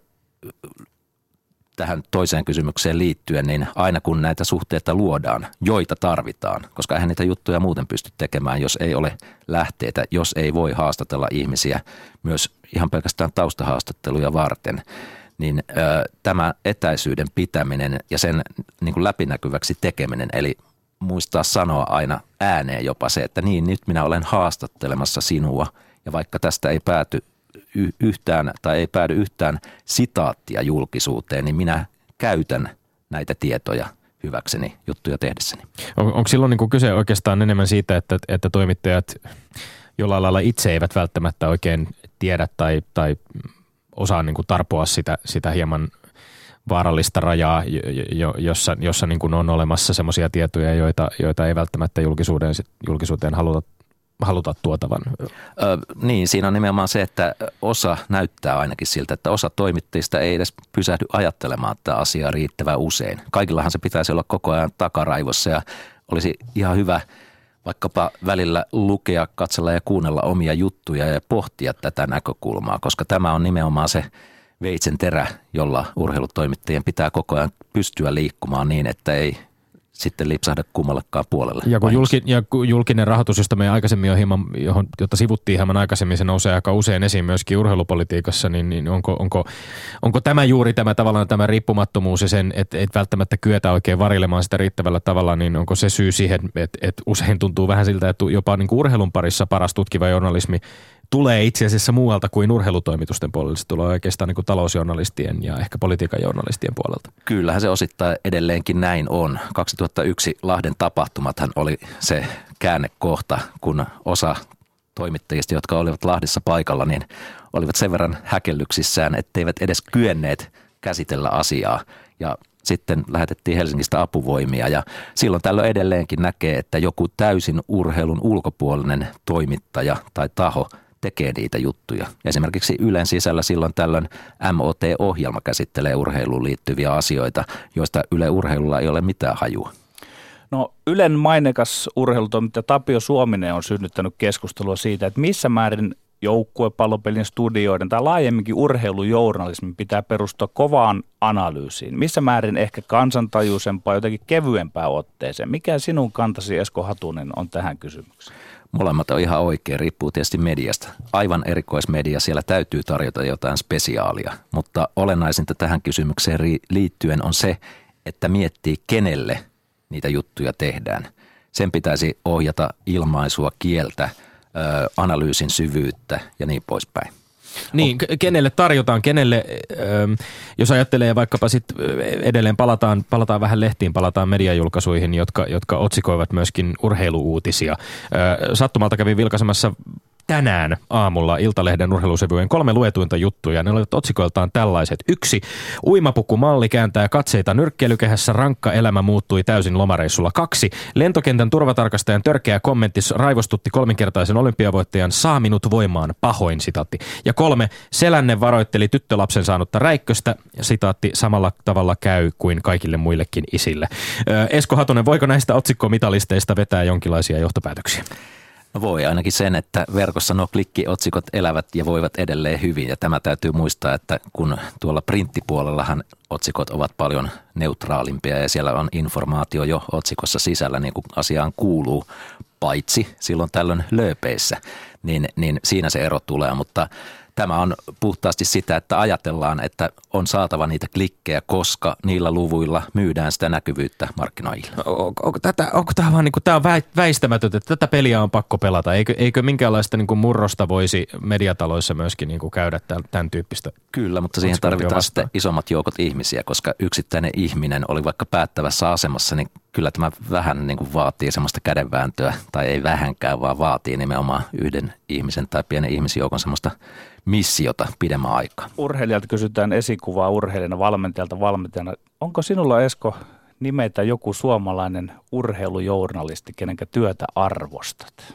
tähän toiseen kysymykseen liittyen, niin aina kun näitä suhteita luodaan, joita tarvitaan, koska eihän niitä juttuja muuten pysty tekemään, jos ei ole lähteitä, jos ei voi haastatella ihmisiä myös ihan pelkästään taustahaastatteluja varten – niin ö, tämä etäisyyden pitäminen ja sen niin kuin läpinäkyväksi tekeminen, eli muistaa sanoa aina ääneen jopa se, että niin nyt minä olen haastattelemassa sinua ja vaikka tästä ei pääty yhtään tai ei päädy yhtään sitaattia julkisuuteen, niin minä käytän näitä tietoja hyväkseni juttuja tehdessäni.
On, onko silloin niin kuin kyse oikeastaan enemmän siitä, että, että toimittajat jollain lailla itse eivät välttämättä oikein tiedä tai, tai osaa niin kuin tarpoa sitä, sitä hieman vaarallista rajaa, jossa, jossa niin kuin on olemassa sellaisia tietoja, joita, joita ei välttämättä julkisuuteen, julkisuuteen haluta haluta tuotavan? Ö,
niin, siinä on nimenomaan se, että osa näyttää ainakin siltä, että osa toimittajista ei edes pysähdy ajattelemaan tätä asiaa riittävän usein. Kaikillahan se pitäisi olla koko ajan takaraivossa ja olisi ihan hyvä – vaikkapa välillä lukea, katsella ja kuunnella omia juttuja ja pohtia tätä näkökulmaa, koska tämä on nimenomaan se veitsen terä, jolla urheilutoimittajien pitää koko ajan pystyä liikkumaan niin, että ei sitten lipsahda kummallekaan puolelle.
Ja kun julki, ja julkinen rahoitus, josta me aikaisemmin jo hieman, johon, jota sivuttiin hieman aikaisemmin, se nousee aika usein esiin myöskin urheilupolitiikassa, niin, niin onko, onko, onko, tämä juuri tämä tavallaan tämä riippumattomuus ja sen, että et välttämättä kyetä oikein varilemaan sitä riittävällä tavalla, niin onko se syy siihen, että et usein tuntuu vähän siltä, että jopa niin kuin urheilun parissa paras tutkiva journalismi tulee itse asiassa muualta kuin urheilutoimitusten puolella. Se tulee oikeastaan niin kuin talousjournalistien ja ehkä politiikan journalistien puolelta.
Kyllähän se osittain edelleenkin näin on. 2001 Lahden tapahtumathan oli se käännekohta, kun osa toimittajista, jotka olivat Lahdessa paikalla, niin olivat sen verran häkellyksissään, etteivät edes kyenneet käsitellä asiaa. Ja sitten lähetettiin Helsingistä apuvoimia ja silloin tällöin edelleenkin näkee, että joku täysin urheilun ulkopuolinen toimittaja tai taho – tekee niitä juttuja. Esimerkiksi Ylen sisällä silloin tällöin MOT-ohjelma käsittelee urheiluun liittyviä asioita, joista Yle Urheilulla ei ole mitään hajua.
No Ylen mainekas urheilutoimittaja Tapio Suominen on synnyttänyt keskustelua siitä, että missä määrin joukkuepallopelin studioiden tai laajemminkin urheilujournalismin pitää perustua kovaan analyysiin. Missä määrin ehkä kansantajuisempaa, jotenkin kevyempää otteeseen. Mikä sinun kantasi Esko Hatunen on tähän kysymykseen?
Molemmat on ihan oikein, riippuu tietysti mediasta. Aivan erikoismedia, siellä täytyy tarjota jotain spesiaalia, mutta olennaisinta tähän kysymykseen liittyen on se, että miettii kenelle niitä juttuja tehdään. Sen pitäisi ohjata ilmaisua, kieltä, analyysin syvyyttä ja niin poispäin.
Niin, kenelle tarjotaan, kenelle, jos ajattelee vaikkapa sit edelleen palataan, palataan vähän lehtiin, palataan mediajulkaisuihin, jotka, jotka otsikoivat myöskin urheiluuutisia. Sattumalta kävin vilkaisemassa tänään aamulla Iltalehden urheilusivujen kolme luetuinta juttuja. Ne olivat otsikoiltaan tällaiset. Yksi, uimapukumalli kääntää katseita nyrkkeilykehässä, rankka elämä muuttui täysin lomareissulla. Kaksi, lentokentän turvatarkastajan törkeä kommentti raivostutti kolminkertaisen olympiavoittajan saa minut voimaan pahoin sitaatti. Ja kolme, Selänne varoitteli tyttölapsen saanutta räikköstä, sitaatti samalla tavalla käy kuin kaikille muillekin isille. Esko Hatunen, voiko näistä otsikkomitalisteista vetää jonkinlaisia johtopäätöksiä?
Voi ainakin sen, että verkossa nuo klikkiotsikot elävät ja voivat edelleen hyvin. Ja tämä täytyy muistaa, että kun tuolla printtipuolellahan otsikot ovat paljon neutraalimpia ja siellä on informaatio jo otsikossa sisällä niin kuin asiaan kuuluu, paitsi silloin tällöin lööpeissä, niin, niin siinä se ero tulee. Mutta tämä on puhtaasti sitä, että ajatellaan, että on saatava niitä klikkejä, koska niillä luvuilla myydään sitä näkyvyyttä markkinoille.
Onko, onko, tätä, onko tämä vaan niin kuin, tämä on väistämätöntä, että tätä peliä on pakko pelata? Eikö, eikö minkäänlaista niin kuin murrosta voisi mediataloissa myöskin niin kuin käydä tämän, tämän tyyppistä?
Kyllä, mutta siihen tarvitaan sitten isommat joukot ihmisiä, koska yksittäinen ihminen oli vaikka päättävässä asemassa, niin kyllä tämä vähän niin kuin vaatii semmoista kädenvääntöä, tai ei vähänkään, vaan vaatii nimenomaan yhden ihmisen tai pienen ihmisjoukon semmoista missiota pidemmän aikaa.
Urheilijalta kysytään esikuvaa urheilijana, valmentajalta valmentajana. Onko sinulla Esko nimetä joku suomalainen urheilujournalisti, kenenkä työtä arvostat?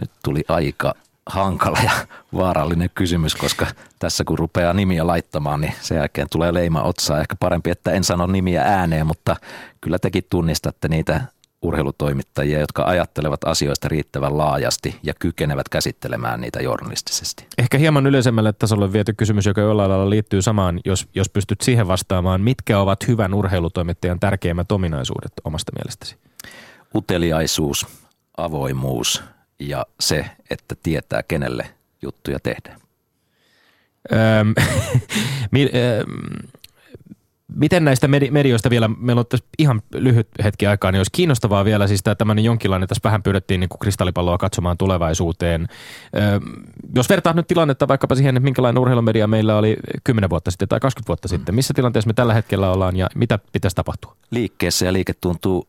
Nyt tuli aika hankala ja vaarallinen kysymys, koska tässä kun rupeaa nimiä laittamaan, niin sen jälkeen tulee leima otsaa. Ehkä parempi, että en sano nimiä ääneen, mutta kyllä tekin tunnistatte niitä urheilutoimittajia, jotka ajattelevat asioista riittävän laajasti ja kykenevät käsittelemään niitä journalistisesti.
Ehkä hieman yleisemmälle tasolle viety kysymys, joka jollain lailla liittyy samaan, jos, jos pystyt siihen vastaamaan. Mitkä ovat hyvän urheilutoimittajan tärkeimmät ominaisuudet omasta mielestäsi?
Uteliaisuus, avoimuus ja se, että tietää kenelle juttuja tehdään.
Miten näistä medioista vielä, meillä on tässä ihan lyhyt hetki aikaa, niin olisi kiinnostavaa vielä siis tämä tämmöinen jonkinlainen, tässä vähän pyydettiin niin kuin kristallipalloa katsomaan tulevaisuuteen. Jos vertaa nyt tilannetta vaikkapa siihen, että minkälainen urheilumedia meillä oli 10 vuotta sitten tai 20 vuotta sitten, missä tilanteessa me tällä hetkellä ollaan ja mitä pitäisi tapahtua?
Liikkeessä ja liike tuntuu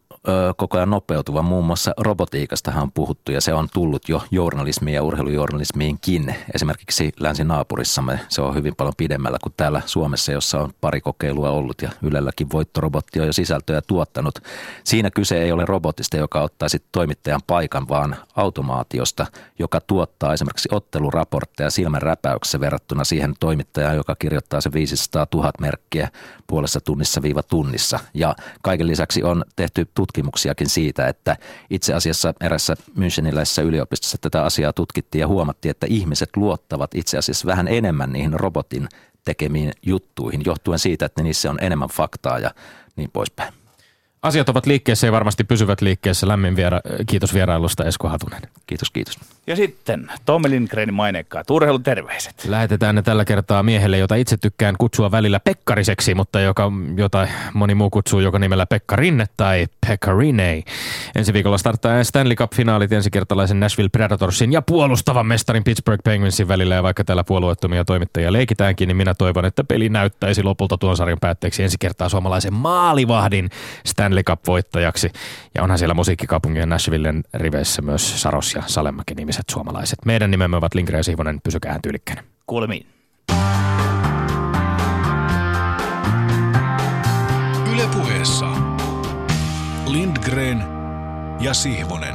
koko ajan nopeutuva. Muun muassa robotiikastahan on puhuttu ja se on tullut jo journalismiin ja urheilujournalismiinkin. Esimerkiksi länsinaapurissamme se on hyvin paljon pidemmällä kuin täällä Suomessa, jossa on pari kokeilua ollut ja Ylelläkin voittorobotti on jo sisältöjä tuottanut. Siinä kyse ei ole robotista, joka ottaisi toimittajan paikan, vaan automaatiosta, joka tuottaa esimerkiksi otteluraportteja silmän räpäyksessä verrattuna siihen toimittajaan, joka kirjoittaa se 500 000 merkkiä puolessa tunnissa viiva tunnissa. Ja kaiken lisäksi on tehty tutkimus tutkimuksiakin siitä, että itse asiassa erässä Müncheniläisessä yliopistossa tätä asiaa tutkittiin ja huomattiin, että ihmiset luottavat itse asiassa vähän enemmän niihin robotin tekemiin juttuihin, johtuen siitä, että niissä on enemmän faktaa ja niin poispäin.
Asiat ovat liikkeessä ja varmasti pysyvät liikkeessä. Lämmin viera- kiitos vierailusta Esko Hatunen.
Kiitos, kiitos.
Ja sitten Tommi Lindgrenin maineikkaat urheiluterveiset.
Lähetetään ne tällä kertaa miehelle, jota itse tykkään kutsua välillä Pekkariseksi, mutta joka, jota moni muu kutsuu joko nimellä Pekka Rinne tai Pekka Rinne. Ensi viikolla starttaa Stanley Cup-finaalit ensikertalaisen Nashville Predatorsin ja puolustavan mestarin Pittsburgh Penguinsin välillä. Ja vaikka täällä puolueettomia toimittajia leikitäänkin, niin minä toivon, että peli näyttäisi lopulta tuon sarjan päätteeksi ensi kertaa suomalaisen maalivahdin Stanley Cup-voittajaksi. Ja onhan siellä musiikkikaupungin Nashvillen riveissä myös Saros ja Salemäki nimiset suomalaiset. Meidän nimemme ovat Linkre ja Sihvonen, pysykää tyylikkäinen.
Kuulemiin.
Yle puheessa Lindgren ja Sihvonen.